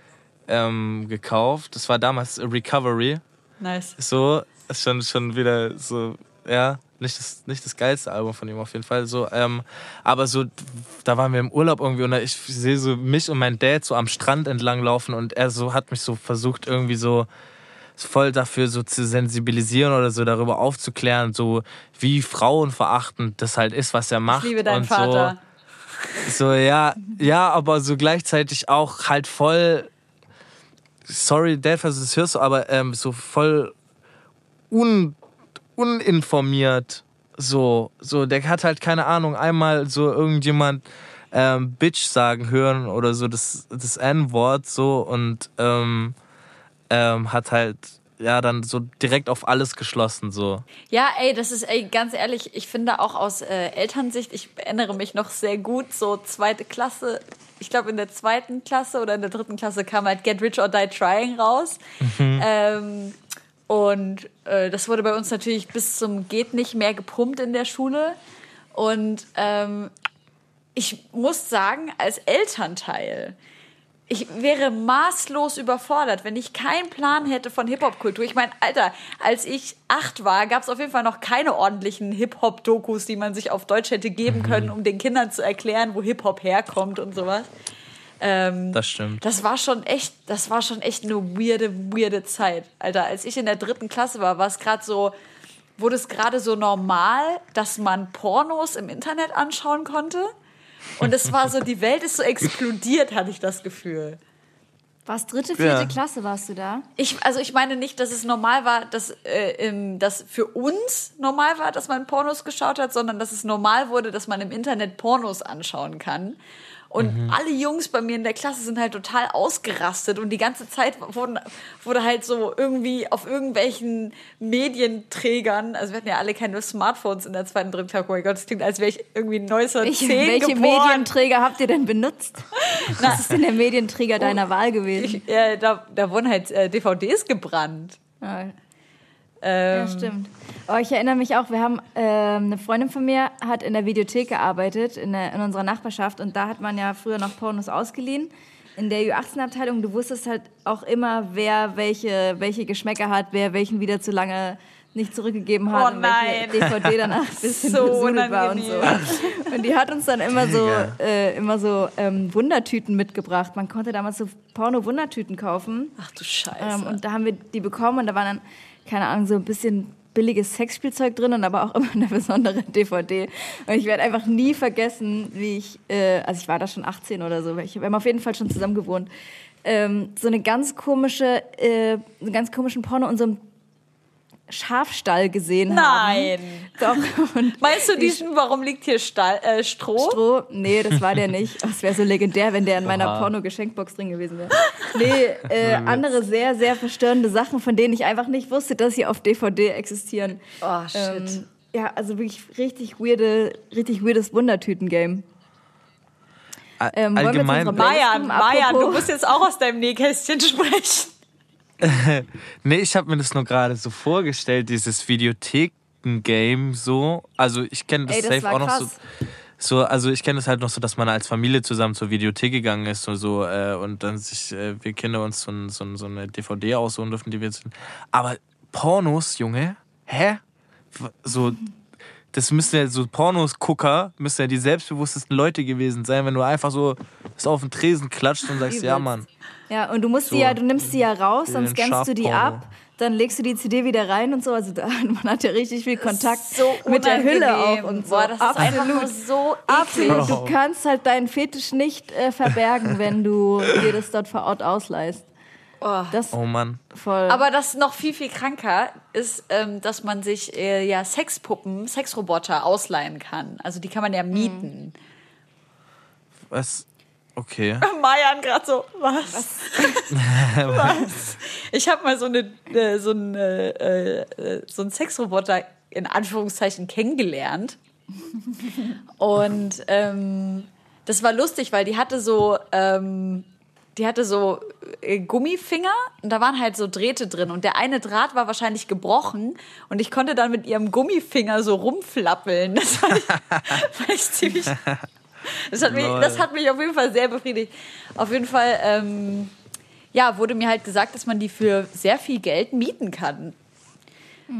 ähm, gekauft. Das war damals Recovery. Nice. So, ist schon, schon wieder so, ja, nicht das, nicht das geilste Album von ihm auf jeden Fall. So, ähm, aber so, da waren wir im Urlaub irgendwie und ich sehe so mich und mein Dad so am Strand entlang laufen und er so hat mich so versucht, irgendwie so voll dafür so zu sensibilisieren oder so darüber aufzuklären, so wie frauenverachtend das halt ist, was er macht. Ich liebe deinen und Vater. So, so ja, ja, aber so gleichzeitig auch halt voll sorry, Dad, falls du das hörst, aber ähm, so voll un, uninformiert. So, so, der hat halt keine Ahnung, einmal so irgendjemand ähm, Bitch sagen hören oder so das, das N-Wort so und ähm, ähm, hat halt ja dann so direkt auf alles geschlossen so. Ja, ey, das ist, ey, ganz ehrlich, ich finde auch aus äh, Elternsicht, ich erinnere mich noch sehr gut, so zweite Klasse, ich glaube in der zweiten Klasse oder in der dritten Klasse kam halt Get Rich or Die Trying raus. Ähm, und äh, das wurde bei uns natürlich bis zum Geht nicht mehr gepumpt in der Schule. Und ähm, ich muss sagen, als Elternteil, ich wäre maßlos überfordert, wenn ich keinen Plan hätte von Hip-Hop-Kultur. Ich meine, Alter, als ich acht war, gab es auf jeden Fall noch keine ordentlichen Hip-Hop-Dokus, die man sich auf Deutsch hätte geben können, um den Kindern zu erklären, wo Hip-Hop herkommt und sowas. Ähm, Das stimmt. das war schon echt, das war schon echt eine weirde, weirde Zeit. Alter, als ich in der dritten Klasse war, war es gerade so, wurde es gerade so normal, dass man Pornos im Internet anschauen konnte. Und es war so, die Welt ist so explodiert, hatte ich das Gefühl. Was, dritte, vierte Ja. Klasse warst du da? Ich, also ich meine nicht, dass es normal war, dass äh, im, dass für uns normal war, dass man Pornos geschaut hat, sondern dass es normal wurde, dass man im Internet Pornos anschauen kann. Und alle Jungs bei mir in der Klasse sind halt total ausgerastet und die ganze Zeit wurden, wurde halt so irgendwie auf irgendwelchen Medienträgern, also wir hatten ja alle keine Smartphones in der zweiten, dritten Klasse, oh mein Gott, das klingt, als wäre ich irgendwie 1910 Welche, welche geboren. Medienträger habt ihr denn benutzt? (laughs) Was ist denn der Medienträger deiner Wahl gewesen? Ich, äh, da, da wurden halt äh, DVDs gebrannt. Ja, Ähm, ja, stimmt. Oh, ich erinnere mich auch, wir haben, ähm, eine Freundin von mir hat in der Videothek gearbeitet, in, der, in unserer Nachbarschaft. Und da hat man ja früher noch Pornos ausgeliehen. In der U18-Abteilung, du wusstest halt auch immer, wer welche, welche Geschmäcker hat, wer welchen wieder zu lange nicht zurückgegeben hat Oh und nein. welche DVD danach (laughs) ein bisschen So war und so. Und die hat uns dann immer so, äh, immer so ähm, Wundertüten mitgebracht. Man konnte damals so Porno-Wundertüten kaufen. Ach du Scheiße. Ähm, und da haben wir die bekommen und da war dann, keine Ahnung, so ein bisschen billiges Sexspielzeug drin und aber auch (laughs) immer eine besondere DVD. Und ich werde einfach nie vergessen, wie ich, äh, also ich war da schon 18 oder so, ich, wir haben auf jeden Fall schon zusammen gewohnt, ähm, so eine ganz komische, äh, einen ganz komischen Porno in so einem Schafstall gesehen Nein. haben. Doch. Und Meinst du diesen, warum liegt hier Stall, äh, Stroh? Stroh? Nee, das war der nicht. Das wäre so legendär, wenn der in meiner. Porno-Geschenkbox drin gewesen wäre. Nee, äh, andere sehr, sehr verstörende Sachen, von denen ich einfach nicht wusste, dass sie auf DVD existieren. Oh, shit. Ähm, ja, also wirklich richtig weirde, richtig weirdes Wundertüten-Game. Ähm, Allgemein. Apropos- Mayan, du musst jetzt auch aus deinem Nähkästchen sprechen. (laughs) Nee, ich habe mir das nur gerade so vorgestellt, dieses Videotheken-Game so. Also ich kenne das, Ey, das safe auch noch so. krass. So, also ich kenne das halt noch so, dass man als Familie zusammen zur Videothek gegangen ist und so äh, und dann sich äh, wir Kinder uns so, so, so eine DVD aussuchen durften, die wir jetzt. Aber Pornos, Junge, hä? So, das müssen ja so Pornos-Gucker müssen ja die selbstbewusstesten Leute gewesen sein, wenn du einfach so das auf den Tresen klatscht und sagst, ja. Mann, Ja, und du musst So, die ja, du nimmst die ja raus, dann scannst du die ab, dann legst du die CD wieder rein und so. Also da, (laughs) man hat ja richtig viel Kontakt so mit der Hülle auch und so. Boah, das ist einfach nur so eklig. Absolut. Du kannst halt deinen Fetisch nicht äh, verbergen, wenn du dir das dort vor Ort ausleihst. Oh. Das Oh Mann. voll. Aber das noch viel, viel kranker ist, ähm, dass man sich äh, ja Sexpuppen, Sexroboter ausleihen kann. Also die kann man ja mieten. Was? Okay. (laughs) Mayan gerade so, was? Was? (laughs) (laughs) Ich habe mal so, eine, äh, so, einen, äh, äh, so einen Sexroboter in Anführungszeichen kennengelernt. Und ähm, das war lustig, weil die hatte so, ähm, die hatte so äh, Gummifinger und da waren halt so Drähte drin und der eine Draht war wahrscheinlich gebrochen und ich konnte dann mit ihrem Gummifinger so rumflappeln. Das fand ich, fand ich ziemlich. Das hat, mich, das hat mich auf jeden Fall sehr befriedigt. Auf jeden Fall, ähm, ja, wurde mir halt gesagt, dass man die für sehr viel Geld mieten kann.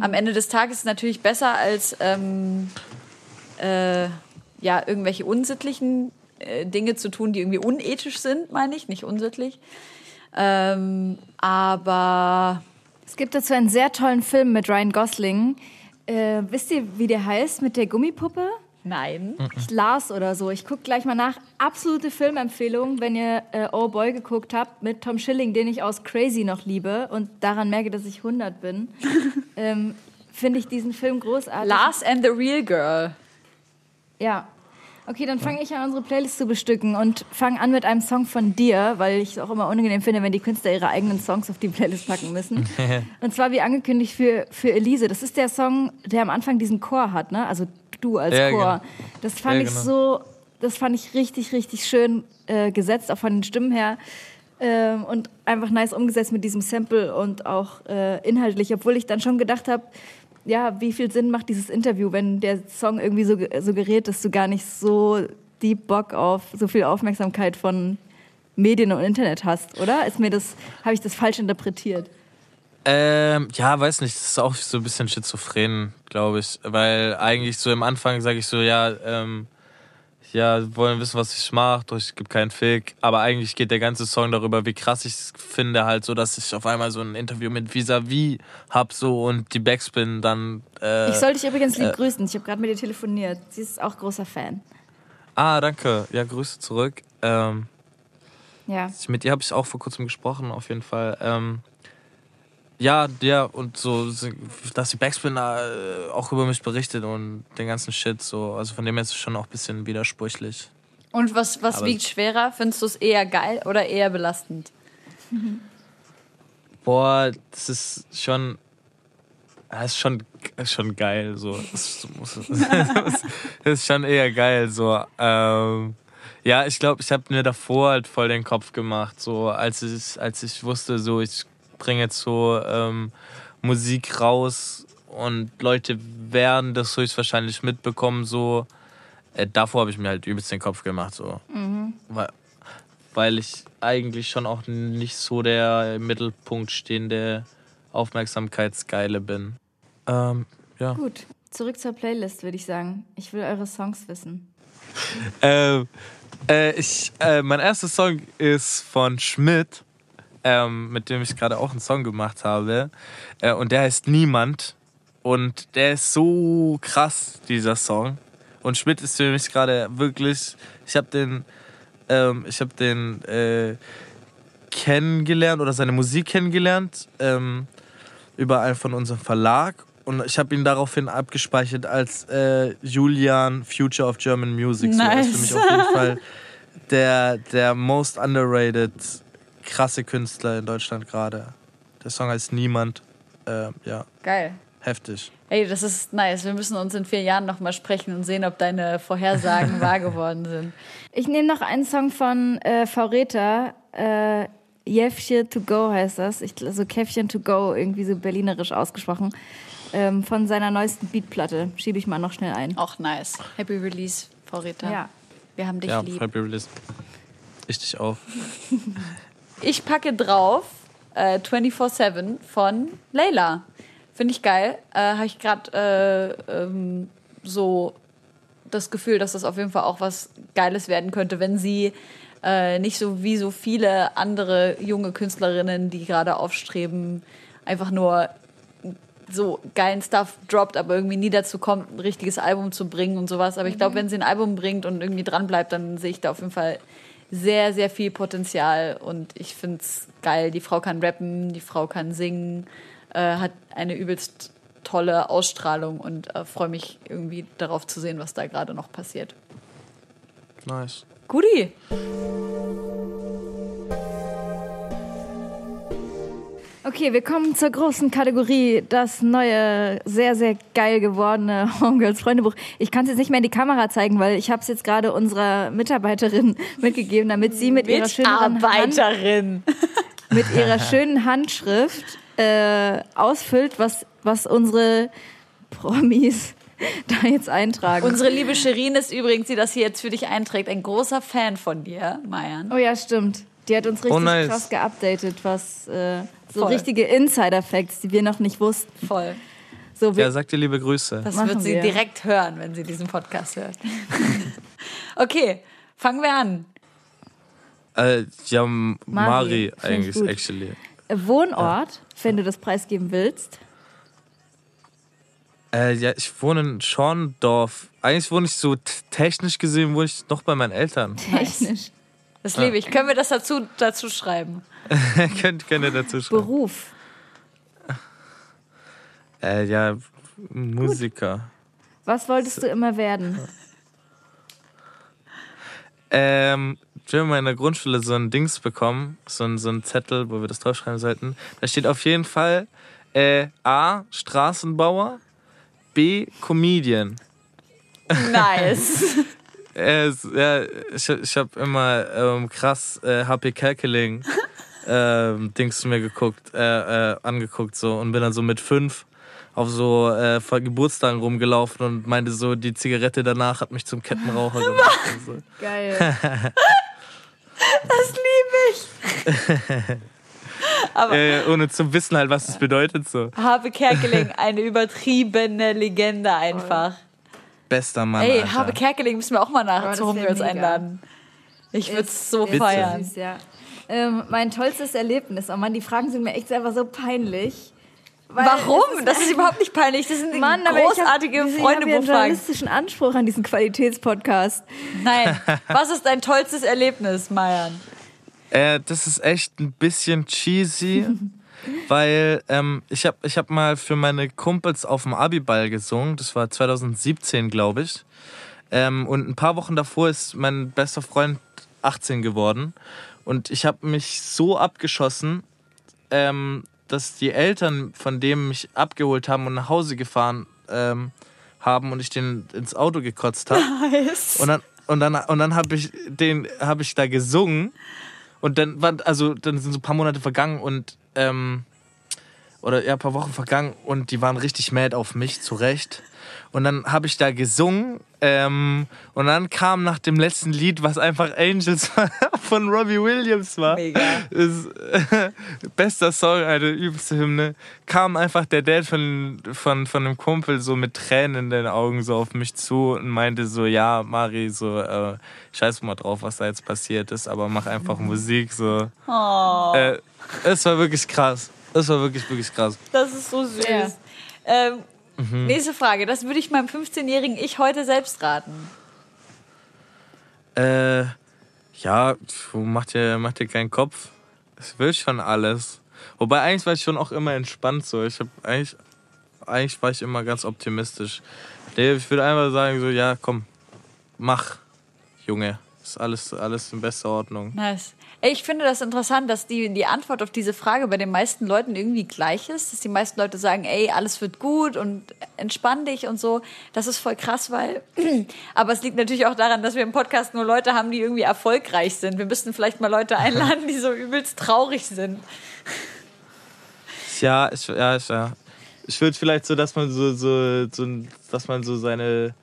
Am Ende des Tages ist es natürlich besser als ähm, äh, ja, irgendwelche unsittlichen äh, Dinge zu tun, die irgendwie unethisch sind, meine ich, nicht unsittlich. Ähm, aber es gibt dazu einen sehr tollen Film mit Ryan Gosling. Äh, wisst ihr, wie der heißt mit der Gummipuppe? Nein. Ich Lars oder so. Ich gucke gleich mal nach. Absolute Filmempfehlung, wenn ihr äh, Oh Boy geguckt habt mit Tom Schilling, den ich aus Crazy noch liebe und daran merke, dass ich 100 bin. (laughs) ähm, Finde ich diesen Film großartig. Lars and the Real Girl. Ja. Okay, dann fange ich an, unsere Playlist zu bestücken und fange an mit einem Song von dir, weil ich es auch immer unangenehm finde, wenn die Künstler ihre eigenen Songs auf die Playlist packen müssen. (laughs) und zwar wie angekündigt für, für Elise. Das ist der Song, der am Anfang diesen Chor hat, ne? Also du als Ja, Chor. genau. Das fand Ja, ich genau. so, das fand ich richtig, richtig schön äh, gesetzt, auch von den Stimmen her. Ähm, und einfach nice umgesetzt mit diesem Sample und auch äh, inhaltlich, obwohl ich dann schon gedacht habe, ja, wie viel Sinn macht dieses Interview, wenn der Song irgendwie so suggeriert, dass du gar nicht so deep Bock auf so viel Aufmerksamkeit von Medien und Internet hast, oder? Ist mir das, habe ich das falsch interpretiert? Ähm, ja, weiß nicht, das ist auch so ein bisschen schizophren, glaube ich. Weil eigentlich so am Anfang sage ich so, ja, ähm, ja, wollen wissen, was ich mache, doch ich gebe keinen Fick. Aber eigentlich geht der ganze Song darüber, wie krass ich es finde, halt so, dass ich auf einmal so ein Interview mit Vis-a-vis hab so und die Backspin dann. Äh, Ich soll dich übrigens lieb äh, grüßen. Ich habe gerade mit dir telefoniert. Sie ist auch großer Fan. ah, danke. Ja, Grüße zurück. Ähm, Ja. Mit ihr habe ich auch vor kurzem gesprochen, auf jeden Fall. Ähm, ja, ja, und so, dass die Backspin äh, auch über mich berichtet und den ganzen Shit, so. Also von dem her ist es schon auch ein bisschen widersprüchlich. Und was, was Aber- wiegt schwerer? Findest du es eher geil oder eher belastend? (laughs) Boah, das ist schon. Das ist schon, ist schon geil, so. Das, (laughs) das ist schon eher geil, so. Ähm, ja, ich glaube, ich habe mir davor halt voll den Kopf gemacht, so als ich, als ich wusste, so ich bringe jetzt so ähm, Musik raus und Leute werden das höchstwahrscheinlich mitbekommen, so. Äh, davor habe ich mir halt übelst den Kopf gemacht, so. Weil, weil ich eigentlich schon auch nicht so der im Mittelpunkt stehende Aufmerksamkeitsgeile bin. Ähm, ja. Gut. Zurück zur Playlist, würde ich sagen. Ich will eure Songs wissen. (laughs) Ähm, äh, ich, äh, mein erster Song ist von Schmidt, ähm, mit dem ich gerade auch einen Song gemacht habe. Äh, und der heißt Niemand. Und der ist so krass, dieser Song. Und Schmidt ist für mich gerade wirklich. Ich habe den, ähm, ich habe den äh, kennengelernt oder seine Musik kennengelernt ähm, über einen von unserem Verlag. Und ich habe ihn daraufhin abgespeichert als äh, Julian Future of German Music. So, er ist für mich Nice. auf jeden Fall der, der most underrated krasse Künstler in Deutschland gerade. Der Song heißt Niemand. Äh, ja, Geil. heftig. Ey, das ist nice. Wir müssen uns in vier Jahren nochmal sprechen und sehen, ob deine Vorhersagen (laughs) wahr geworden sind. Ich nehme noch einen Song von äh, Faureta. Äh, Jefche to go heißt das. Ich, also Käffchen to go, irgendwie so berlinerisch ausgesprochen. Ähm, von seiner neuesten Beatplatte. Schiebe ich mal noch schnell ein. Auch nice. Happy Release, Frau Rita. Ja. Wir haben dich Ja, lieb. Happy Release. Ich dich auch. (laughs) Ich packe drauf äh, 24-7 von Layla. Finde ich geil. Äh, Habe ich gerade äh, ähm, so das Gefühl, dass das auf jeden Fall auch was Geiles werden könnte, wenn sie Äh, nicht so wie so viele andere junge Künstlerinnen, die gerade aufstreben, einfach nur so geilen Stuff droppt, aber irgendwie nie dazu kommt, ein richtiges Album zu bringen und sowas. Aber ich glaube, wenn sie ein Album bringt und irgendwie dran bleibt, dann sehe ich da auf jeden Fall sehr, sehr viel Potenzial und ich finde es geil. Die Frau kann rappen, die Frau kann singen, äh, hat eine übelst tolle Ausstrahlung und äh, freue mich irgendwie darauf zu sehen, was da gerade noch passiert. Nice. Guti! Okay, wir kommen zur großen Kategorie, das neue, sehr, sehr geil gewordene (laughs) Homegirls Freundebuch. Ich kann es jetzt nicht mehr in die Kamera zeigen, weil ich habe es jetzt gerade unserer Mitarbeiterin (laughs) mitgegeben, damit sie mit ihrer schönen Hand, (laughs) mit ihrer schönen Handschrift äh, ausfüllt, was, was unsere Promis da jetzt eintragen. Unsere liebe Shirin ist übrigens, die das hier jetzt für dich einträgt, ein großer Fan von dir, Mayan. oh ja, stimmt. Die hat uns richtig Oh, nice. krass geupdatet, was äh, so Voll. richtige Insider-Facts, die wir noch nicht wussten. Voll. So, wir, Ja, sag dir liebe Grüße. Das Machen wird sie wir. direkt hören, wenn sie diesen Podcast hört. (laughs) okay, fangen wir an. Äh, ja, Mari, Mari, eigentlich, actually. Wohnort, wenn du das preisgeben willst. Äh, ja, ich wohne in Schorndorf. Eigentlich wohne ich so technisch gesehen, wohne ich noch bei meinen Eltern. Technisch. Das liebe ich. Können wir das dazu, dazu schreiben? (laughs) könnt, könnt ihr dazu schreiben. Beruf. Äh, ja, Musiker. Was wolltest du immer werden? Ähm, wir haben in der Grundschule so ein Dings bekommen, so ein, so ein Zettel, wo wir das draufschreiben sollten. Da steht auf jeden Fall äh, A, Straßenbauer, B, Comedian. Nice. (laughs) (laughs) Äh, ja, ich, ich habe immer ähm, krass äh, HP Kerkeling (laughs) ähm, Dings mir geguckt, äh, äh, angeguckt so und bin dann so mit fünf auf so äh, Geburtstagen rumgelaufen und meinte so, die Zigarette danach hat mich zum Kettenraucher gemacht. Und so. (laughs) Geil. (laughs) Das liebe ich. Aber Äh, ohne zu wissen halt, was es bedeutet so. Habe Kerkeling, eine übertriebene Legende einfach. Bester Mann, Ey, Alter. Habe Kerkeling müssen wir auch mal Oh, nachher das zu Homegirls einladen. Ich würde es so Ist- ist feiern. Süß, ja. ähm, mein tollstes Erlebnis. Oh Mann, die Fragen sind mir echt einfach so peinlich. Weil Warum? es Das ist überhaupt nicht peinlich. Das sind Mann, aber großartige ich hab, Ich habe einen journalistischen Anspruch an diesen Qualitätspodcast. Nein. Was ist dein tollstes Erlebnis, Mayan? Äh, das ist echt ein bisschen cheesy, (laughs) weil ähm, ich habe ich hab mal für meine Kumpels auf dem Abiball gesungen. Das war 2017, glaube ich. Ähm, und ein paar Wochen davor ist mein bester Freund 18 geworden. Und ich habe mich so abgeschossen, ähm, dass die Eltern von dem mich abgeholt haben und nach Hause gefahren ähm, haben und ich den ins Auto gekotzt habe. Und dann, und dann, und dann habe ich den, habe ich da gesungen. Und dann also dann sind so ein paar Monate vergangen und ähm, oder ja, ein paar Wochen vergangen und die waren richtig mad auf mich, zu Recht. Und dann habe ich da gesungen ähm, und dann kam nach dem letzten Lied, was einfach Angels (laughs) von Robbie Williams war, Mega. ist, (laughs) bester Song, eine übelste Hymne, kam einfach der Dad von, von, von einem Kumpel so mit Tränen in den Augen so auf mich zu und meinte so, ja, Mari, so, äh, scheiß mal drauf, was da jetzt passiert ist, aber mach einfach Musik, so. Oh, Äh, es war wirklich krass. Es war wirklich, wirklich krass. das ist so süß. Ja. Ähm, Mhm. Nächste Frage. Das würde ich meinem 15-jährigen Ich heute selbst raten. Äh, ja, mach dir, mach dir keinen Kopf. Es will schon alles. Wobei eigentlich war ich schon auch immer entspannt so. Ich habe eigentlich, eigentlich war ich immer ganz optimistisch. Nee, ich würde einfach sagen so, ja, komm, mach, Junge. Ist alles, alles in bester Ordnung. Nice. Ey, Ich finde das interessant, dass die, die Antwort auf diese Frage bei den meisten Leuten irgendwie gleich ist. Dass die meisten Leute sagen, ey, alles wird gut und entspann dich und so. Das ist voll krass, weil. (clears throat) Aber es liegt natürlich auch daran, dass wir im Podcast nur Leute haben, die irgendwie erfolgreich sind. Wir müssten vielleicht mal Leute (laughs) einladen, die so übelst traurig sind. Ja, ich, ja, ich, ja. Ich würde vielleicht so, dass man so, so, so, dass man so seine,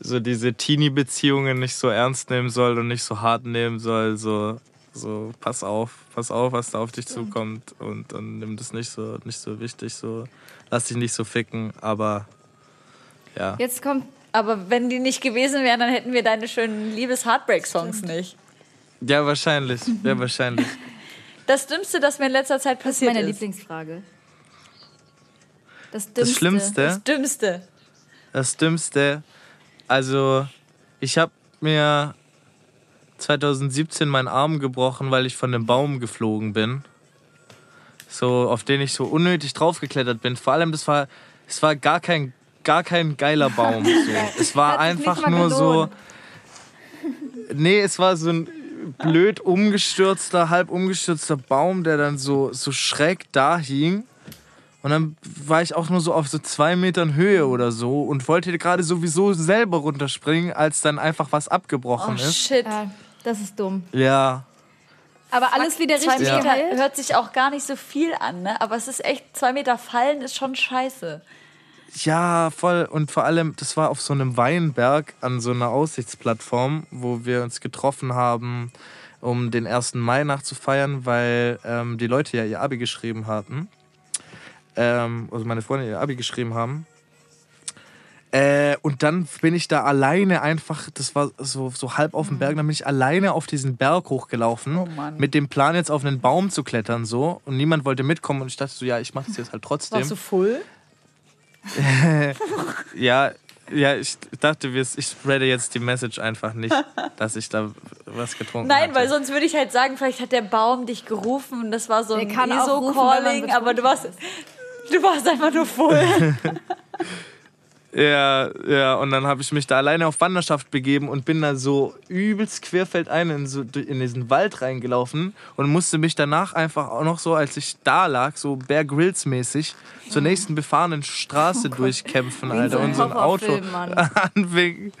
so diese Teenie-Beziehungen nicht so ernst nehmen soll und nicht so hart nehmen soll. So, so pass auf, pass auf, was da auf dich zukommt und, und nimm das nicht so, nicht so wichtig. So, lass dich nicht so ficken, aber ja. Jetzt kommt Aber wenn die nicht gewesen wären, dann hätten wir deine schönen Liebes-Heartbreak-Songs nicht. Ja, wahrscheinlich. Ja, wahrscheinlich. (laughs) Das Dümmste, das mir in letzter Zeit Das ist passiert meine ist. Lieblingsfrage. Das, Das Dümmste. Schlimmste, Das Dümmste. das Dümmste, also ich habe mir 2017 meinen Arm gebrochen, weil ich von einem Baum geflogen bin. So, auf den ich so unnötig draufgeklettert bin. Vor allem, das war, es war gar kein, gar kein geiler Baum. (laughs) So. Es war einfach nur so. Nee, es war so ein blöd umgestürzter, halb umgestürzter Baum, der dann so, so schräg da hing. Und dann war ich auch nur so auf so zwei Metern Höhe oder so und wollte gerade sowieso selber runterspringen, als dann einfach was abgebrochen Oh ist. shit. Ja, das ist dumm. Ja, Aber alles wieder Zwei richtig Meter geheilt? hört sich auch gar nicht so viel an, ne? Aber es ist echt, zwei Meter fallen ist schon scheiße. ja, voll. Und vor allem, das war auf so einem Weinberg an so einer Aussichtsplattform, wo wir uns getroffen haben, um den 1. Mai nachzufeiern, weil ähm, die Leute ja ihr Abi geschrieben hatten. Ähm, also meine Freunde ihr Abi geschrieben haben. Äh, und dann bin ich da alleine einfach, das war so, so halb auf dem Berg, dann bin ich alleine auf diesen Berg hochgelaufen, Oh Mann. mit dem Plan jetzt auf einen Baum zu klettern so. Und niemand wollte mitkommen und ich dachte so, ja, ich mache das jetzt halt trotzdem. Warst du full? (laughs) Ja, ja, ich dachte, wir- ich spreade jetzt die Message einfach nicht, (laughs) dass ich da was getrunken habe. Nein, weil sonst würde ich halt sagen, vielleicht hat der Baum dich gerufen und das war so ein Der ESO-Calling, aber du warst, du warst einfach nur voll. (laughs) Ja, ja, und dann habe ich mich da alleine auf Wanderschaft begeben und bin da so übelst querfeldein in, so, in diesen Wald reingelaufen und musste mich danach einfach auch noch so, als ich da lag, so Bear Grylls mäßig, zur nächsten befahrenen Straße durchkämpfen, Wie in Alter. so und so ein Auto (laughs) anwinken.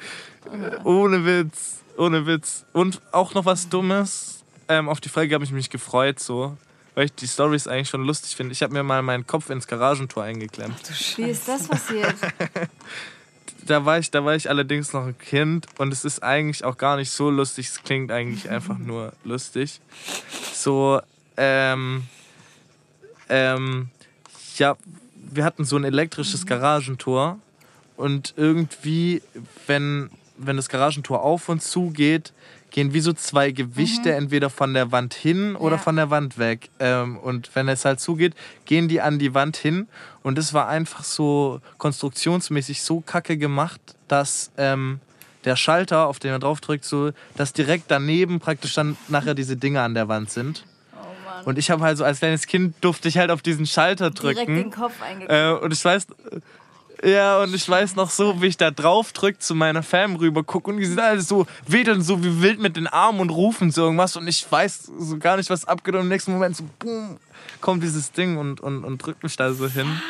Ohne Witz, ohne Witz. Und auch noch was Dummes. Ähm, auf die Frage habe ich mich gefreut, so. Weil ich die Stories eigentlich schon lustig finde. Ich habe mir mal meinen Kopf ins Garagentor eingeklemmt. Wie ist das passiert? (laughs) da war ich, da war ich allerdings noch ein Kind und es ist eigentlich auch gar nicht so lustig. Es klingt eigentlich einfach nur lustig. So, ähm, ähm, ja, wir hatten so ein elektrisches Garagentor und irgendwie, wenn, wenn das Garagentor auf und zu geht, gehen wie so zwei Gewichte entweder von der Wand hin oder Ja. von der Wand weg. Ähm, und wenn es halt zugeht, gehen die an die Wand hin. Und es war einfach so konstruktionsmäßig so kacke gemacht, dass ähm, der Schalter, auf den man draufdrückt, so, dass direkt daneben praktisch dann nachher diese Dinge an der Wand sind. Und ich habe halt so als kleines Kind durfte ich halt auf diesen Schalter drücken. Direkt den Kopf eingeklemmt. Äh, und ich weiß, ja, und ich weiß noch so, wie ich da drauf drück, zu meiner Fam rüber gucke und die sind alle so, wedeln so wie wild mit den Armen und rufen so irgendwas und ich weiß so gar nicht, was abgeht und im nächsten Moment so, boom, kommt dieses Ding und, und, und drückt mich da so hin.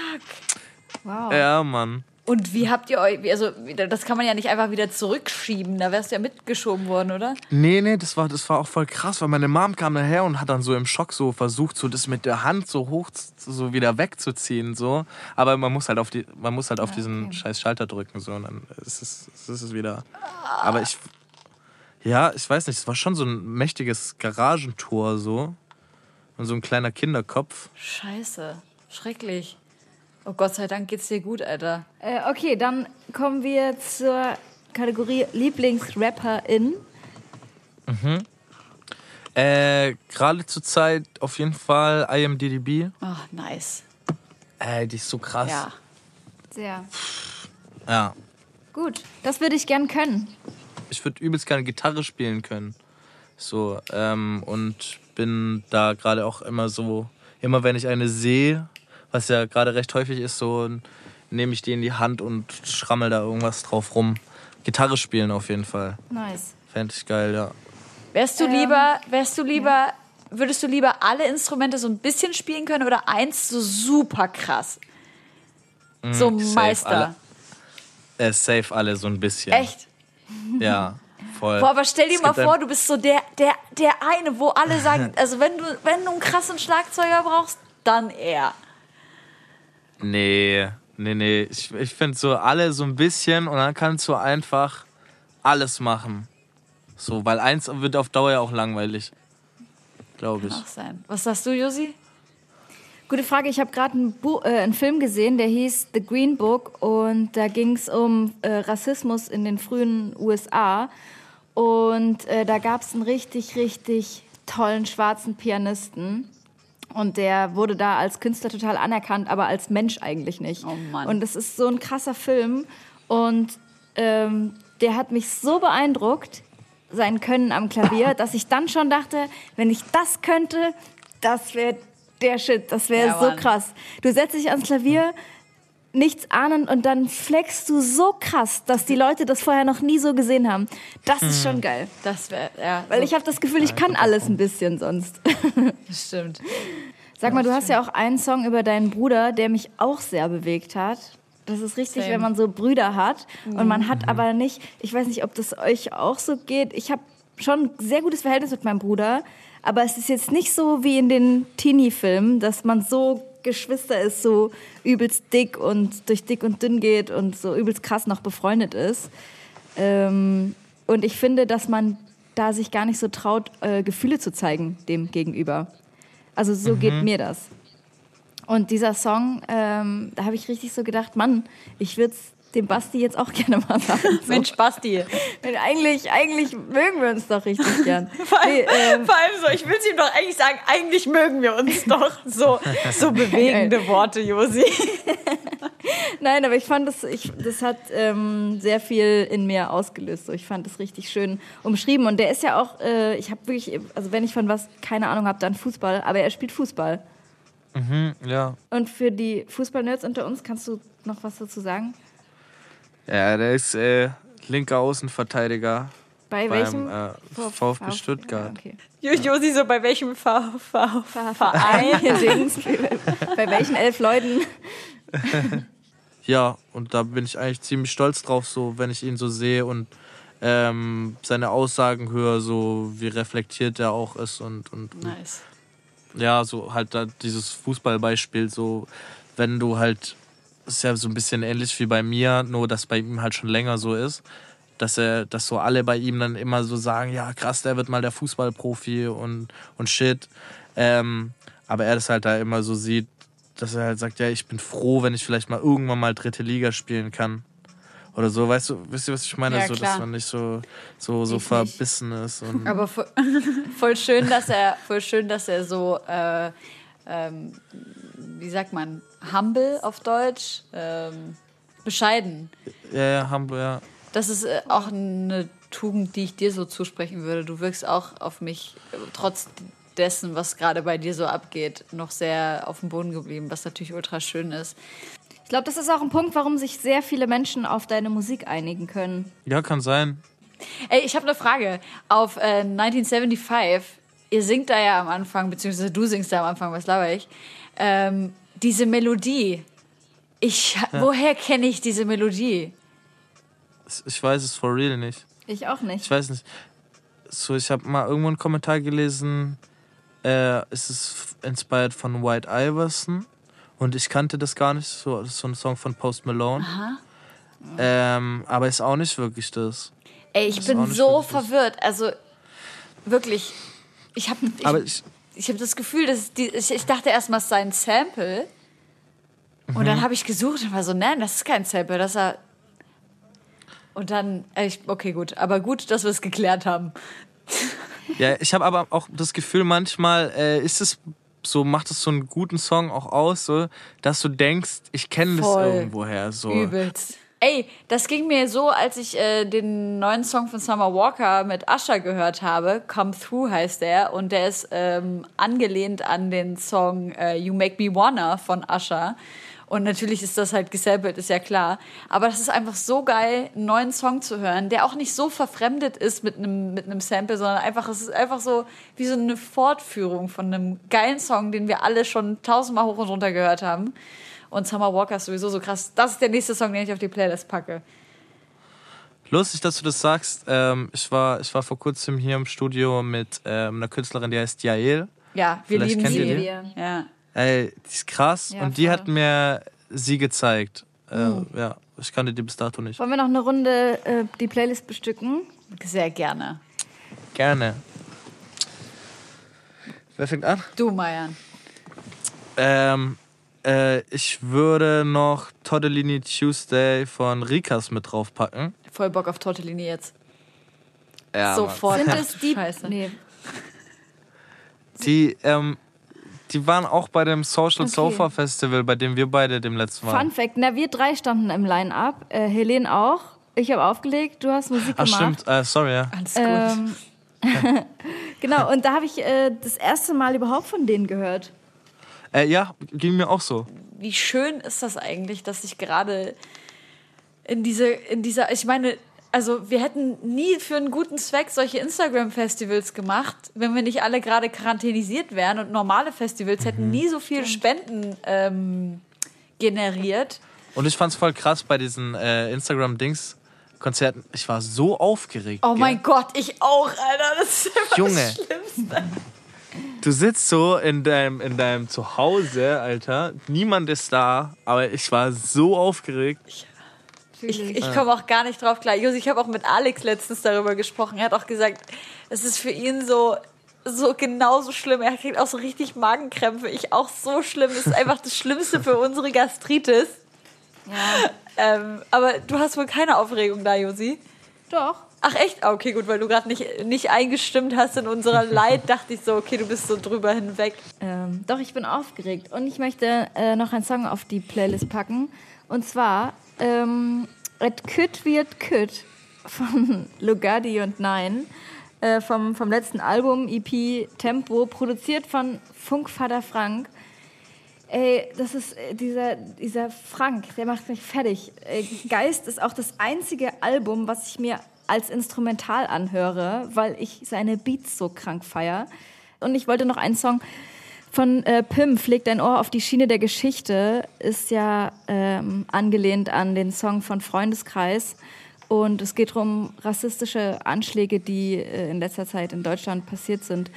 Wow. Ja, Mann. Und wie habt ihr euch, also das kann man ja nicht einfach wieder zurückschieben, da wärst du ja mitgeschoben worden, oder? Nee, nee, das war, das war auch voll krass, weil meine Mom kam daher und hat dann so im Schock so versucht, so das mit der Hand so hoch so wieder wegzuziehen, so. Aber man muss halt auf die, man muss halt auf diesen scheiß Schalter drücken, so, und dann ist es, ist es wieder. Aber ich, ja, ich weiß nicht, es war schon so ein mächtiges Garagentor, so. Und so ein kleiner Kinderkopf. Scheiße, schrecklich. Oh Gott sei Dank geht's dir gut, Alter. Äh, okay, dann kommen wir zur Kategorie Lieblingsrapperin. Äh, gerade zur Zeit auf jeden Fall IMDDB. Ach, nice. Ey, die ist so krass. Ja. Sehr ja. gut. Das würde ich gern können. ich würde übelst gerne Gitarre spielen können. So, ähm, und bin da gerade auch immer so, immer wenn ich eine sehe, was ja gerade recht häufig ist, so nehme ich die in die Hand und schrammel da irgendwas drauf rum. Gitarre spielen auf jeden Fall. Nice. Fände ich geil, ja. Wärst du Ähm, lieber, wärst du lieber, würdest du lieber alle Instrumente so ein bisschen spielen können oder eins so super krass? so Mm, safe, Meister. alle. Äh, safe alle so ein bisschen. Echt? Ja, voll. Boah, aber stell dir Es mal vor, du bist so der, der, der eine, wo alle sagen, (laughs) also wenn du, wenn du einen krassen Schlagzeuger brauchst, dann er. Nee, nee, nee. Ich, ich finde so alle so ein bisschen und dann kannst du einfach alles machen. So, weil eins wird auf Dauer ja auch langweilig. Glaube ich. Auch sein. Was sagst du, Josi? Gute Frage. Ich habe gerade einen, äh, einen Film gesehen, der hieß The Green Book und da ging es um äh, Rassismus in den frühen USA. Und äh, da gab es einen richtig, richtig tollen schwarzen Pianisten. Und der wurde da als Künstler total anerkannt, aber als Mensch eigentlich nicht. Oh Mann. Und es ist so ein krasser Film. Und ähm, der hat mich so beeindruckt, sein Können am Klavier, (laughs) dass ich dann schon dachte, wenn ich das könnte, das wäre der Shit, das wäre Ja, so krass. Du setzt dich ans Klavier, nichts ahnend und dann flexst du so krass, dass die Leute das vorher noch nie so gesehen haben. Das ist schon geil. Das wäre, ja. Weil ich habe das Gefühl, ich kann alles ein bisschen sonst. das stimmt. Sag mal, du hast ja auch einen Song über deinen Bruder, der mich auch sehr bewegt hat. Das ist richtig, Same. wenn man so Brüder hat und man hat aber nicht, ich weiß nicht, ob das euch auch so geht. Ich habe schon ein sehr gutes Verhältnis mit meinem Bruder, aber es ist jetzt nicht so wie in den Teenie-Filmen, dass man so Geschwister ist, so übelst dick und durch dick und dünn geht und so übelst krass noch befreundet ist. Ähm, und ich finde, dass man da sich gar nicht so traut, äh, Gefühle zu zeigen dem gegenüber. Also so geht mir das. Und dieser Song, ähm, da habe ich richtig so gedacht, Mann, ich würde es dem Basti jetzt auch (laughs) gerne mal sagen. So. Mensch, Basti. Eigentlich, eigentlich mögen wir uns doch richtig gern. (laughs) Vor allem, Nee, ähm, vor allem so, ich will es ihm doch eigentlich sagen, eigentlich mögen wir uns doch. So, so bewegende (laughs) Worte, Josi. Nein, aber ich fand das, ich, das hat ähm, sehr viel in mir ausgelöst. So, ich fand das richtig schön umschrieben. Und der ist ja auch, äh, ich habe wirklich, also wenn ich von was keine Ahnung habe, dann Fußball. Aber er spielt Fußball. Mhm, ja. Und für die Fußballnerds unter uns, kannst du noch was dazu sagen? Ja, der ist äh, linker Außenverteidiger Bei beim welchem? äh, VfB Stuttgart. Ja, okay. Josi so, bei welchem v v Verein, (laughs) bei welchen elf Leuten? (laughs) Ja, und da bin ich eigentlich ziemlich stolz drauf, so wenn ich ihn so sehe und ähm, seine Aussagen höre, so wie reflektiert er auch ist und, und Nice. ja, so halt da dieses Fußballbeispiel, so wenn du halt, ist ja so ein bisschen ähnlich wie bei mir, nur dass bei ihm halt schon länger so ist, dass er, dass so alle bei ihm dann immer so sagen, ja krass, der wird mal der Fußballprofi und, und shit. Ähm, aber er das halt da immer so sieht, dass er halt sagt, ja, ich bin froh, wenn ich vielleicht mal irgendwann mal dritte Liga spielen kann. Oder so, weißt du, wisst ihr, was ich meine? Ja, so, dass man nicht so, so, so Ich nicht. verbissen ist. Und (laughs) Aber voll, (laughs) voll schön, dass er, voll schön, dass er so, äh, ähm, wie sagt man, humble auf Deutsch, ähm, bescheiden. ja, ja, Hamburg, ja. Das ist äh, auch eine Tugend, die ich dir so zusprechen würde. Du wirkst auch auf mich, äh, trotz dessen, was gerade bei dir so abgeht, noch sehr auf dem Boden geblieben, was natürlich ultra schön ist. Ich glaube, das ist auch ein Punkt, warum sich sehr viele Menschen auf deine Musik einigen können. Ja, kann sein. Ey, ich habe eine Frage. Auf äh, 1975, ihr singt da ja am Anfang, beziehungsweise du singst da am Anfang, was laber ich, ähm, diese Melodie. Ich, Woher kenne ich diese Melodie? Ich weiß es for real nicht. Ich auch nicht. Ich weiß nicht. So, ich habe mal irgendwo einen Kommentar gelesen, äh, es ist inspired von White Iverson. Und ich kannte das gar nicht. So, das ist so ein Song von Post Malone. Ähm, aber ist auch nicht wirklich das. Ey, ich Das ist bin so verwirrt. Also wirklich, ich habe ich, Aber ich, ich hab das Gefühl, dass die, ich, ich dachte erstmal, es sei ein Sample. Und Mhm. dann habe ich gesucht und war so, nein, das ist kein Sample, das war. Und dann, äh, ich, okay, gut, aber gut, dass wir es geklärt haben. (laughs) ja, ich habe aber auch das Gefühl, manchmal äh, ist es so, macht es so einen guten Song auch aus, so, dass du denkst, ich kenne das irgendwoher. So. Übelst. Ey, das ging mir so, als ich äh, den neuen Song von Summer Walker mit Usher gehört habe. Come Through heißt der. Und der ist ähm, angelehnt an den Song äh, You Make Me Wanna von Usher. Und natürlich ist das halt gesampelt, ist ja klar. Aber das ist einfach so geil, einen neuen Song zu hören, der auch nicht so verfremdet ist mit einem mit einem Sample, sondern einfach, es ist einfach so wie so eine Fortführung von einem geilen Song, den wir alle schon tausendmal hoch und runter gehört haben. Und Summer Walker ist sowieso so krass. Das ist der nächste Song, den ich auf die Playlist packe. Lustig, dass du das sagst. Ähm, ich, war, ich war vor kurzem hier im Studio mit ähm, einer Künstlerin, die heißt Jael. Ja, wir Vielleicht lieben sie. die? Ja. Ey, die ist krass. Ja, und die voll. hat mir sie gezeigt. Äh, Ja, ich kannte die bis dato nicht. Wollen wir noch eine Runde äh, die Playlist bestücken? Sehr gerne. Gerne. Wer fängt an? Du, Mayan. Ähm, äh, ich würde noch Tortellini Tuesday von Rikas mit draufpacken. Voll Bock auf Tortellini jetzt. Ja, Sofort. Sind Ach, es die? Scheiße. Nee. Die, ähm, die waren auch bei dem Social Okay. Sofa Festival, bei dem wir beide dem letzten waren. Fun Fact, na, wir drei standen im Line-Up. Äh, Helene auch. Ich habe aufgelegt, du hast Musik Ach gemacht. stimmt, äh, sorry, ja. Alles gut. Ähm, (laughs) genau, und da habe ich äh, das erste Mal überhaupt von denen gehört. Äh, ja, ging mir auch so. Wie schön ist das eigentlich, dass ich gerade in diese, in dieser, ich meine, also wir hätten nie für einen guten Zweck solche Instagram-Festivals gemacht, wenn wir nicht alle gerade quarantänisiert wären und normale Festivals hätten nie so viel Spenden ähm, generiert. Und ich fand's voll krass bei diesen äh, Instagram-Dings-Konzerten. Ich war so aufgeregt. Oh gell? mein Gott, ich auch, Alter. Das ist einfach Junge. das Schlimmste. Du sitzt so in deinem, in deinem Zuhause, Alter. Niemand ist da, aber ich war so aufgeregt. Ich, ich komme auch gar nicht drauf klar. Josi, ich habe auch mit Alex letztens darüber gesprochen. Er hat auch gesagt, es ist für ihn so, so genauso schlimm. Er kriegt auch so richtig Magenkrämpfe. Ich auch so schlimm. Es ist einfach das Schlimmste für unsere Gastritis. Ähm, aber du hast wohl keine Aufregung da, Josi. Doch. Ach echt? Ah, Okay, gut, weil du gerade nicht, nicht eingestimmt hast in unserer (laughs) Leid, dachte ich so, okay, du bist so drüber hinweg. Ähm, doch, ich bin aufgeregt. Und ich möchte äh, noch einen Song auf die Playlist packen. Und zwar ähm, Et Kütt wird Kütt von (laughs) Lugardi und Nein. Äh, vom, vom letzten Album EP Tempo, produziert von Funkvater Frank. Ey, das ist äh, dieser, dieser Frank, der macht mich fertig. Äh, Geist ist auch das einzige Album, was ich mir als Instrumental anhöre, weil ich seine Beats so krank feier. Und ich wollte noch einen Song von äh, Pim, Pfleg dein Ohr auf die Schiene der Geschichte, ist ja ähm, angelehnt an den Song von Freundeskreis. Und es geht um rassistische Anschläge, die äh, in letzter Zeit in Deutschland passiert sind.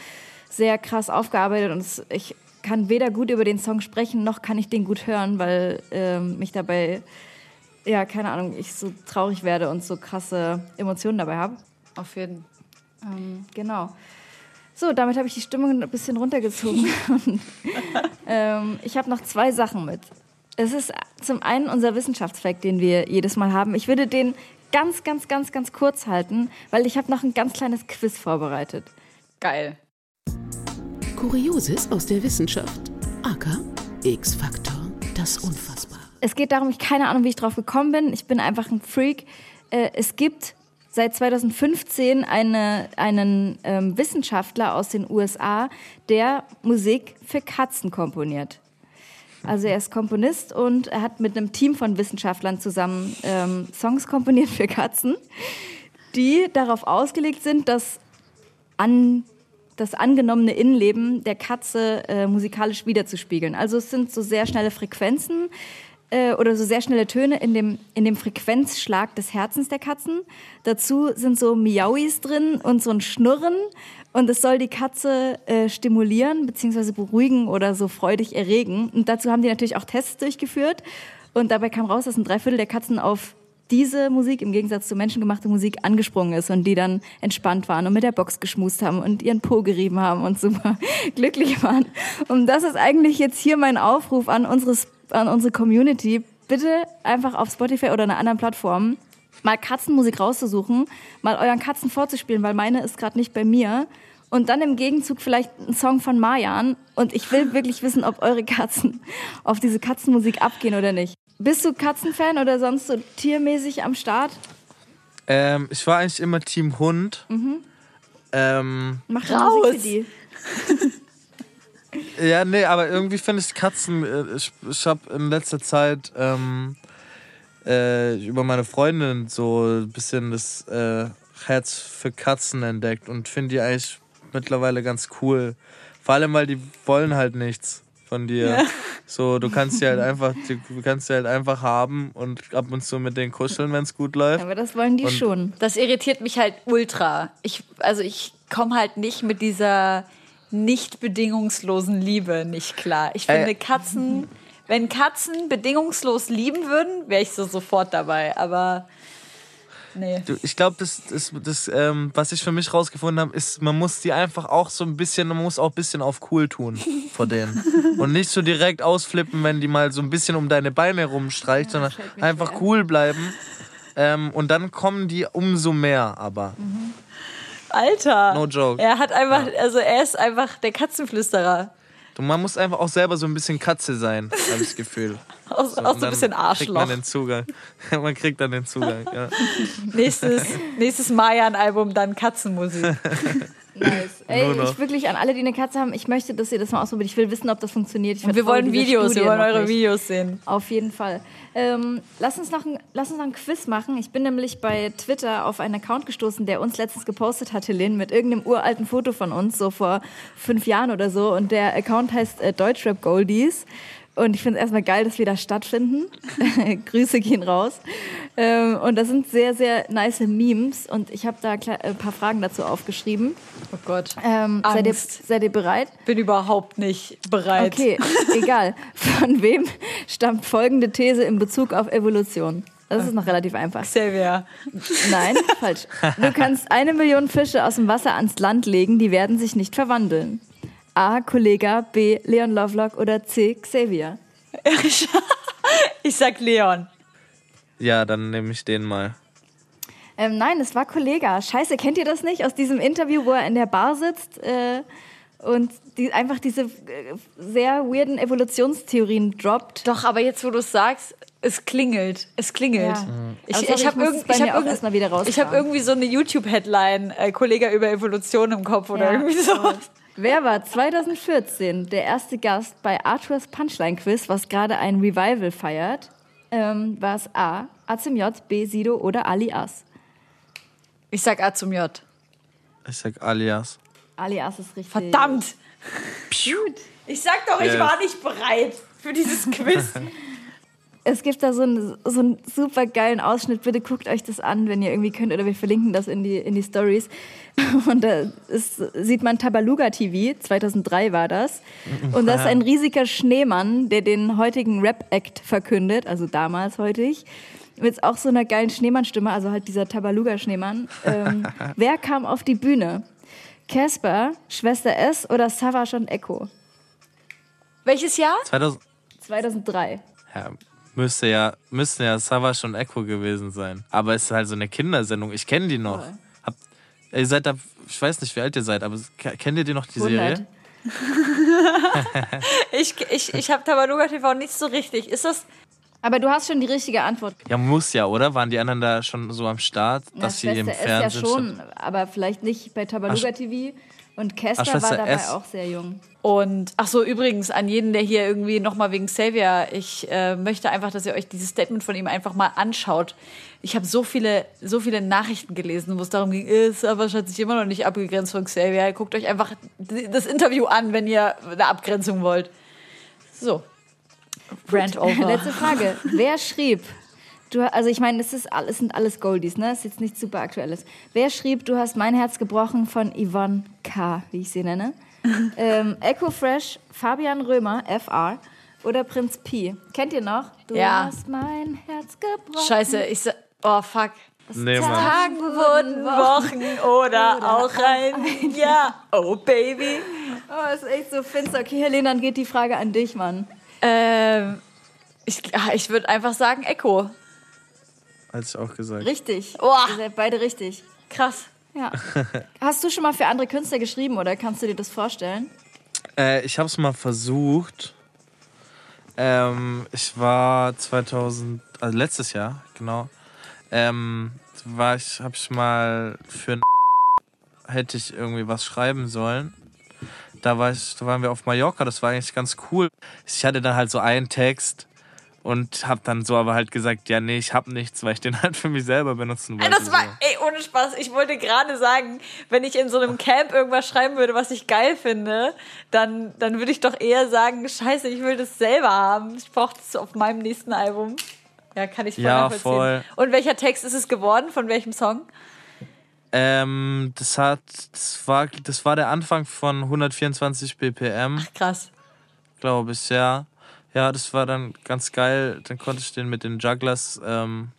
Sehr krass aufgearbeitet und es, ich kann weder gut über den Song sprechen, noch kann ich den gut hören, weil ähm, mich dabei, ja, keine Ahnung, ich so traurig werde und so krasse Emotionen dabei habe. Auf jeden Ähm, genau. So, damit habe ich die Stimmung ein bisschen runtergezogen. Und, (laughs) ähm, ich habe noch zwei Sachen mit. Es ist zum einen unser Wissenschaftsfakt, den wir jedes Mal haben. Ich würde den ganz, ganz, ganz, ganz kurz halten, weil ich habe noch ein ganz kleines Quiz vorbereitet. Geil. Kurioses aus der Wissenschaft. Aka X-Faktor. Das Unfassbare. Es geht darum, ich keine Ahnung, wie ich drauf gekommen bin. Ich bin einfach ein Freak. Äh, es gibt seit 2015 eine, einen ähm, Wissenschaftler aus den USA, der Musik für Katzen komponiert. Also er ist Komponist und er hat mit einem Team von Wissenschaftlern zusammen ähm, Songs komponiert für Katzen, die darauf ausgelegt sind, dass an das angenommene Innenleben der Katze äh, musikalisch wiederzuspiegeln. Also es sind so sehr schnelle Frequenzen äh, oder so sehr schnelle Töne in dem, in dem Frequenzschlag des Herzens der Katzen. Dazu sind so Miauis drin und so ein Schnurren. Und es soll die Katze äh, stimulieren bzw. beruhigen oder so freudig erregen. Und dazu haben die natürlich auch Tests durchgeführt. Und dabei kam raus, dass ein Dreiviertel der Katzen auf diese Musik im Gegensatz zu menschengemachte Musik angesprungen ist und die dann entspannt waren und mit der Box geschmust haben und ihren Po gerieben haben und super (laughs) glücklich waren. Und das ist eigentlich jetzt hier mein Aufruf an, unseres, an unsere Community. Bitte einfach auf Spotify oder einer anderen Plattform mal Katzenmusik rauszusuchen, mal euren Katzen vorzuspielen, weil meine ist gerade nicht bei mir. Und dann im Gegenzug vielleicht ein Song von Marjan. Und ich will wirklich wissen, ob eure Katzen (laughs) auf diese Katzenmusik abgehen oder nicht. Bist du Katzenfan oder sonst so tiermäßig am Start? Ähm, ich war eigentlich immer Team Hund. Mhm. Ähm, Mach Raus! Musik für die. (laughs) ja, nee, aber irgendwie finde ich Katzen. äh, Ich, ich habe in letzter Zeit ähm, äh, über meine Freundin so ein bisschen das äh, Herz für Katzen entdeckt und finde die eigentlich mittlerweile ganz cool. Vor allem, weil die wollen halt nichts von dir. So, du kannst sie halt einfach, du kannst sie halt einfach haben und ab und zu mit denen kuscheln, wenn es gut läuft. Aber das wollen die Und- schon. Das irritiert mich halt ultra. Ich, also ich komme halt nicht mit dieser nicht bedingungslosen Liebe nicht klar. Ich finde Äh. Katzen, wenn Katzen bedingungslos lieben würden, wäre ich so sofort dabei. Aber nee. Du, ich glaube, das, das, das ähm, was ich für mich rausgefunden habe, ist, man muss die einfach auch so ein bisschen, man muss auch ein bisschen auf cool tun vor denen. (laughs) Und nicht so direkt ausflippen, wenn die mal so ein bisschen um deine Beine rumstreicht, sondern einfach cool bleiben. Ähm, und dann kommen die umso mehr aber. Alter. No joke. Er hat einfach, also er ist einfach der Katzenflüsterer. Du, man muss einfach auch selber so ein bisschen Katze sein, habe ich das Gefühl. (laughs) Auch, So, auch so ein bisschen Kriegt man Arschloch. den Zugang. (laughs) man kriegt dann den Zugang, ja. (laughs) Nächstes, nächstes Mayan-Album, dann Katzenmusik. Nice. Ey, ich wirklich an alle, die eine Katze haben, ich möchte, dass ihr das mal ausprobiert. Ich will wissen, ob das funktioniert. Ich Und wir wollen Videos, wir wollen eure. Videos sehen. Auf jeden Fall. Ähm, lass, uns noch ein, lass uns noch ein Quiz machen. Ich bin nämlich bei Twitter auf einen Account gestoßen, der uns letztens gepostet hat, Helene, mit irgendeinem uralten Foto von uns, so vor fünf Jahren oder so. Und der Account heißt äh, Deutschrap Goldies. Und ich finde es erstmal geil, dass wir da stattfinden. (laughs) Grüße gehen raus. Ähm, und da sind sehr, sehr nice Memes. Und ich habe da ein paar Fragen dazu aufgeschrieben. Oh Gott. Ähm, seid, ihr, seid ihr bereit? Bin überhaupt nicht bereit. Okay, egal. (laughs) Von wem stammt folgende These in Bezug auf Evolution? Das ist noch relativ einfach. Xavier. Nein, falsch. Du kannst eine Million Fische aus dem Wasser ans Land legen, die werden sich nicht verwandeln. A. Kollega, B. Leon Lovelock oder C. Xavier. Ich sag Leon. Ja, dann nehme ich den mal. Ähm, nein, es war Kollega. Scheiße, kennt ihr das nicht? Aus diesem Interview, wo er in der Bar sitzt äh, und die, einfach diese äh, sehr weirden Evolutionstheorien droppt. Doch, aber jetzt, wo du es sagst, es klingelt. Es klingelt. Ja. Ich, sorry, ich habe ich irgend, ich mir hab irgendwie so eine YouTube-Headline, äh, Kollege über Evolution im Kopf oder Ja. irgendwie so. (laughs) Wer war 2014 der erste Gast bei Arthurs Punchline Quiz, was gerade ein Revival feiert? Ähm, war es A. A zum J, B. Sido oder Alias? Ich sag A zum J. Ich sag alias. Alias ist richtig. Verdammt! Ich sag doch, ich war nicht bereit für dieses (laughs) Quiz. Es gibt da so einen, so einen super geilen Ausschnitt. Bitte guckt euch das an, wenn ihr irgendwie könnt. Oder wir verlinken das in die, in die Stories. (laughs) Und da ist, sieht man Tabaluga TV, 2003 war das. Und das ist ein (laughs) riesiger Schneemann, der den heutigen Rap-Act verkündet, also damals heutig. Mit auch so einer geilen Schneemann-Stimme, also halt dieser Tabaluga-Schneemann. Ähm, wer kam auf die Bühne? Casper, Schwester S oder Savage und Echo? Welches Jahr? 2000. 2003. Ja, müsste ja, müssten ja Savage und Echo gewesen sein. Aber es ist halt so eine Kindersendung. Ich kenne die noch. Habt, ihr seid da, ich weiß nicht, wie alt ihr seid, aber kennt ihr die noch, die 100. Serie? (laughs) Ich, ich, ich habe Tabaluga TV nicht so richtig. Ist das. Aber du hast schon die richtige Antwort. Ja, muss ja, oder? Waren die anderen da schon so am Start, Na, dass sie im Schwester S Fernsehen ja schon, aber vielleicht nicht bei Tabaluga Ach, TV. Und Ach, Schwester war dabei S. auch sehr jung. Und ach so, übrigens, an jeden, der hier irgendwie nochmal wegen Xavier, ich äh, möchte einfach, dass ihr euch dieses Statement von ihm einfach mal anschaut. Ich habe so viele, so viele Nachrichten gelesen, wo es darum ging, äh, Savage hat sich immer noch nicht abgegrenzt von Xavier. Guckt euch einfach das Interview an, wenn ihr eine Abgrenzung wollt. So. Rant (laughs) over. Letzte Frage. Wer schrieb, du, also ich meine, es, ist alles, es sind alles Goldies, ne? Es ist jetzt nichts super Aktuelles. Wer schrieb, du hast mein Herz gebrochen von Yvonne K., wie ich sie nenne? (laughs) ähm, Echo Fresh, Fabian Römer, FR oder Prinz P. Kennt ihr noch? Du Ja. hast mein Herz gebrochen. Scheiße, ich oh fuck. Nee, Mann. Tagen wurden Wochen (laughs) oder, auch ein Jahr. Oh Baby. Oh, ist echt so finster. Okay, Helene, dann geht die Frage an dich, Mann. Ähm, ich ah, ich würde einfach sagen Echo. Hatte ich auch gesagt. Richtig. Boah. Ihr seid beide richtig. Krass. Ja. (laughs) Hast du schon mal für andere Künstler geschrieben oder kannst du dir das vorstellen? Äh, ich habe es mal versucht. Ähm, ich war 2000, also letztes Jahr, genau. Ähm, war ich, habe ich mal für ein hätte ich irgendwie was schreiben sollen. Da war ich, da waren wir auf Mallorca. Das war eigentlich ganz cool. Ich hatte dann halt so einen Text und habe dann so aber halt gesagt, ja nee, ich habe nichts, weil ich den (laughs) halt für mich selber benutzen wollte. Das war, ey, ohne Spaß. Ich wollte gerade sagen, wenn ich in so einem Camp irgendwas schreiben würde, was ich geil finde, dann, dann würde ich doch eher sagen, scheiße, ich will das selber haben. Ich brauche das auf meinem nächsten Album. Ja, kann ich voll Ja, nachvollziehen. voll. Und welcher Text ist es geworden? Von welchem Song? Ähm, das hat, das war, das war der Anfang von 124 BPM. Krass. glaube ich, ja. Ja, das war dann ganz geil. Dann konnte ich den mit den Jugglers ähm,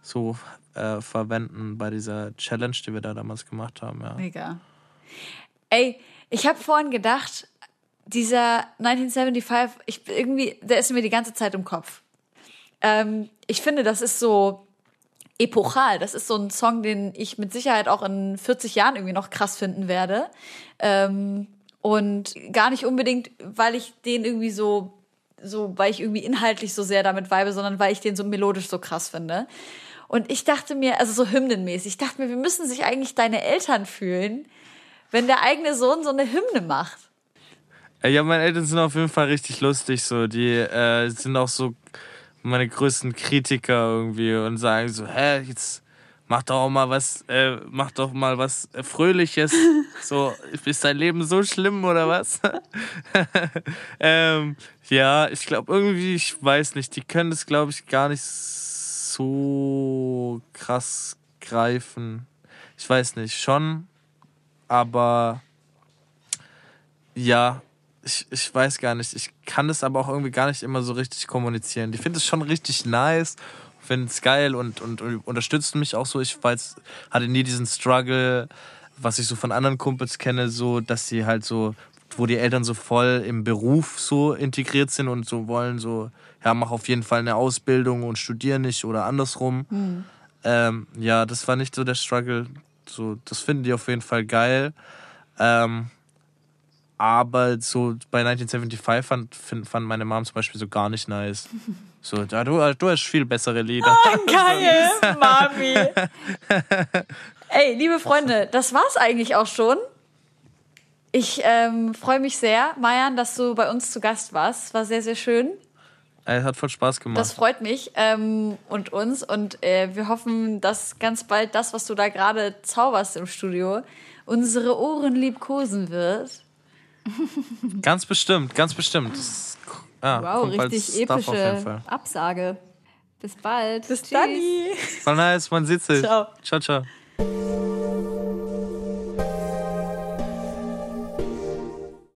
so äh, verwenden bei dieser Challenge, die wir da damals gemacht haben. Ja. Mega. Ey, ich habe vorhin gedacht, dieser 1975, ich irgendwie, der ist mir die ganze Zeit im Kopf. Ähm, ich finde, das ist so epochal. Das ist so ein Song, den ich mit Sicherheit auch in 40 Jahren irgendwie noch krass finden werde. Ähm, und gar nicht unbedingt, weil ich den irgendwie so, so, weil ich irgendwie inhaltlich so sehr damit weibe, sondern weil ich den so melodisch so krass finde. Und ich dachte mir, also so hymnenmäßig, ich dachte mir, wie müssen sich eigentlich deine Eltern fühlen, wenn der eigene Sohn so eine Hymne macht? Ja, meine Eltern sind auf jeden Fall richtig lustig. So, die äh, sind auch so meine größten Kritiker irgendwie und sagen so, hä, jetzt mach doch auch mal was, äh, mach doch mal was Fröhliches. (laughs) So, ist dein Leben so schlimm oder was? (laughs) ähm, ja, ich glaube irgendwie, ich weiß nicht, die können das glaube ich gar nicht so krass greifen. Ich weiß nicht, schon, aber ja, ich, ich weiß gar nicht. Ich kann das aber auch irgendwie gar nicht immer so richtig kommunizieren. Die finden es schon richtig nice, finden es geil und, und, und unterstützen mich auch so. Ich weiß, hatte nie diesen Struggle, was ich so von anderen Kumpels kenne, so, dass sie halt so, wo die Eltern so voll im Beruf so integriert sind und so wollen, so, ja, mach auf jeden Fall eine Ausbildung und studier nicht oder andersrum. Mhm. Ähm, ja, das war nicht so der Struggle. So, das finden die auf jeden Fall geil. Ähm, aber so bei 1975 fand, fand meine Mom zum Beispiel so gar nicht nice. (laughs) So, ja, du, du hast viel bessere Lieder. Geil, (laughs) Mami. Ey, liebe Freunde, das war's eigentlich auch schon. Ich ähm, freue mich sehr, Mayan, dass du bei uns zu Gast warst. War sehr, sehr schön. Es hat voll Spaß gemacht. Das freut mich ähm, und uns. Und äh, wir hoffen, dass ganz bald das, was du da gerade zauberst im Studio, unsere Ohren liebkosen wird. (laughs) Ganz bestimmt, ganz bestimmt. Das, ja, Wow, richtig epische. Absage. Bis bald. Bis dann. Voll nice, man sieht sich. Ciao. Ciao, ciao.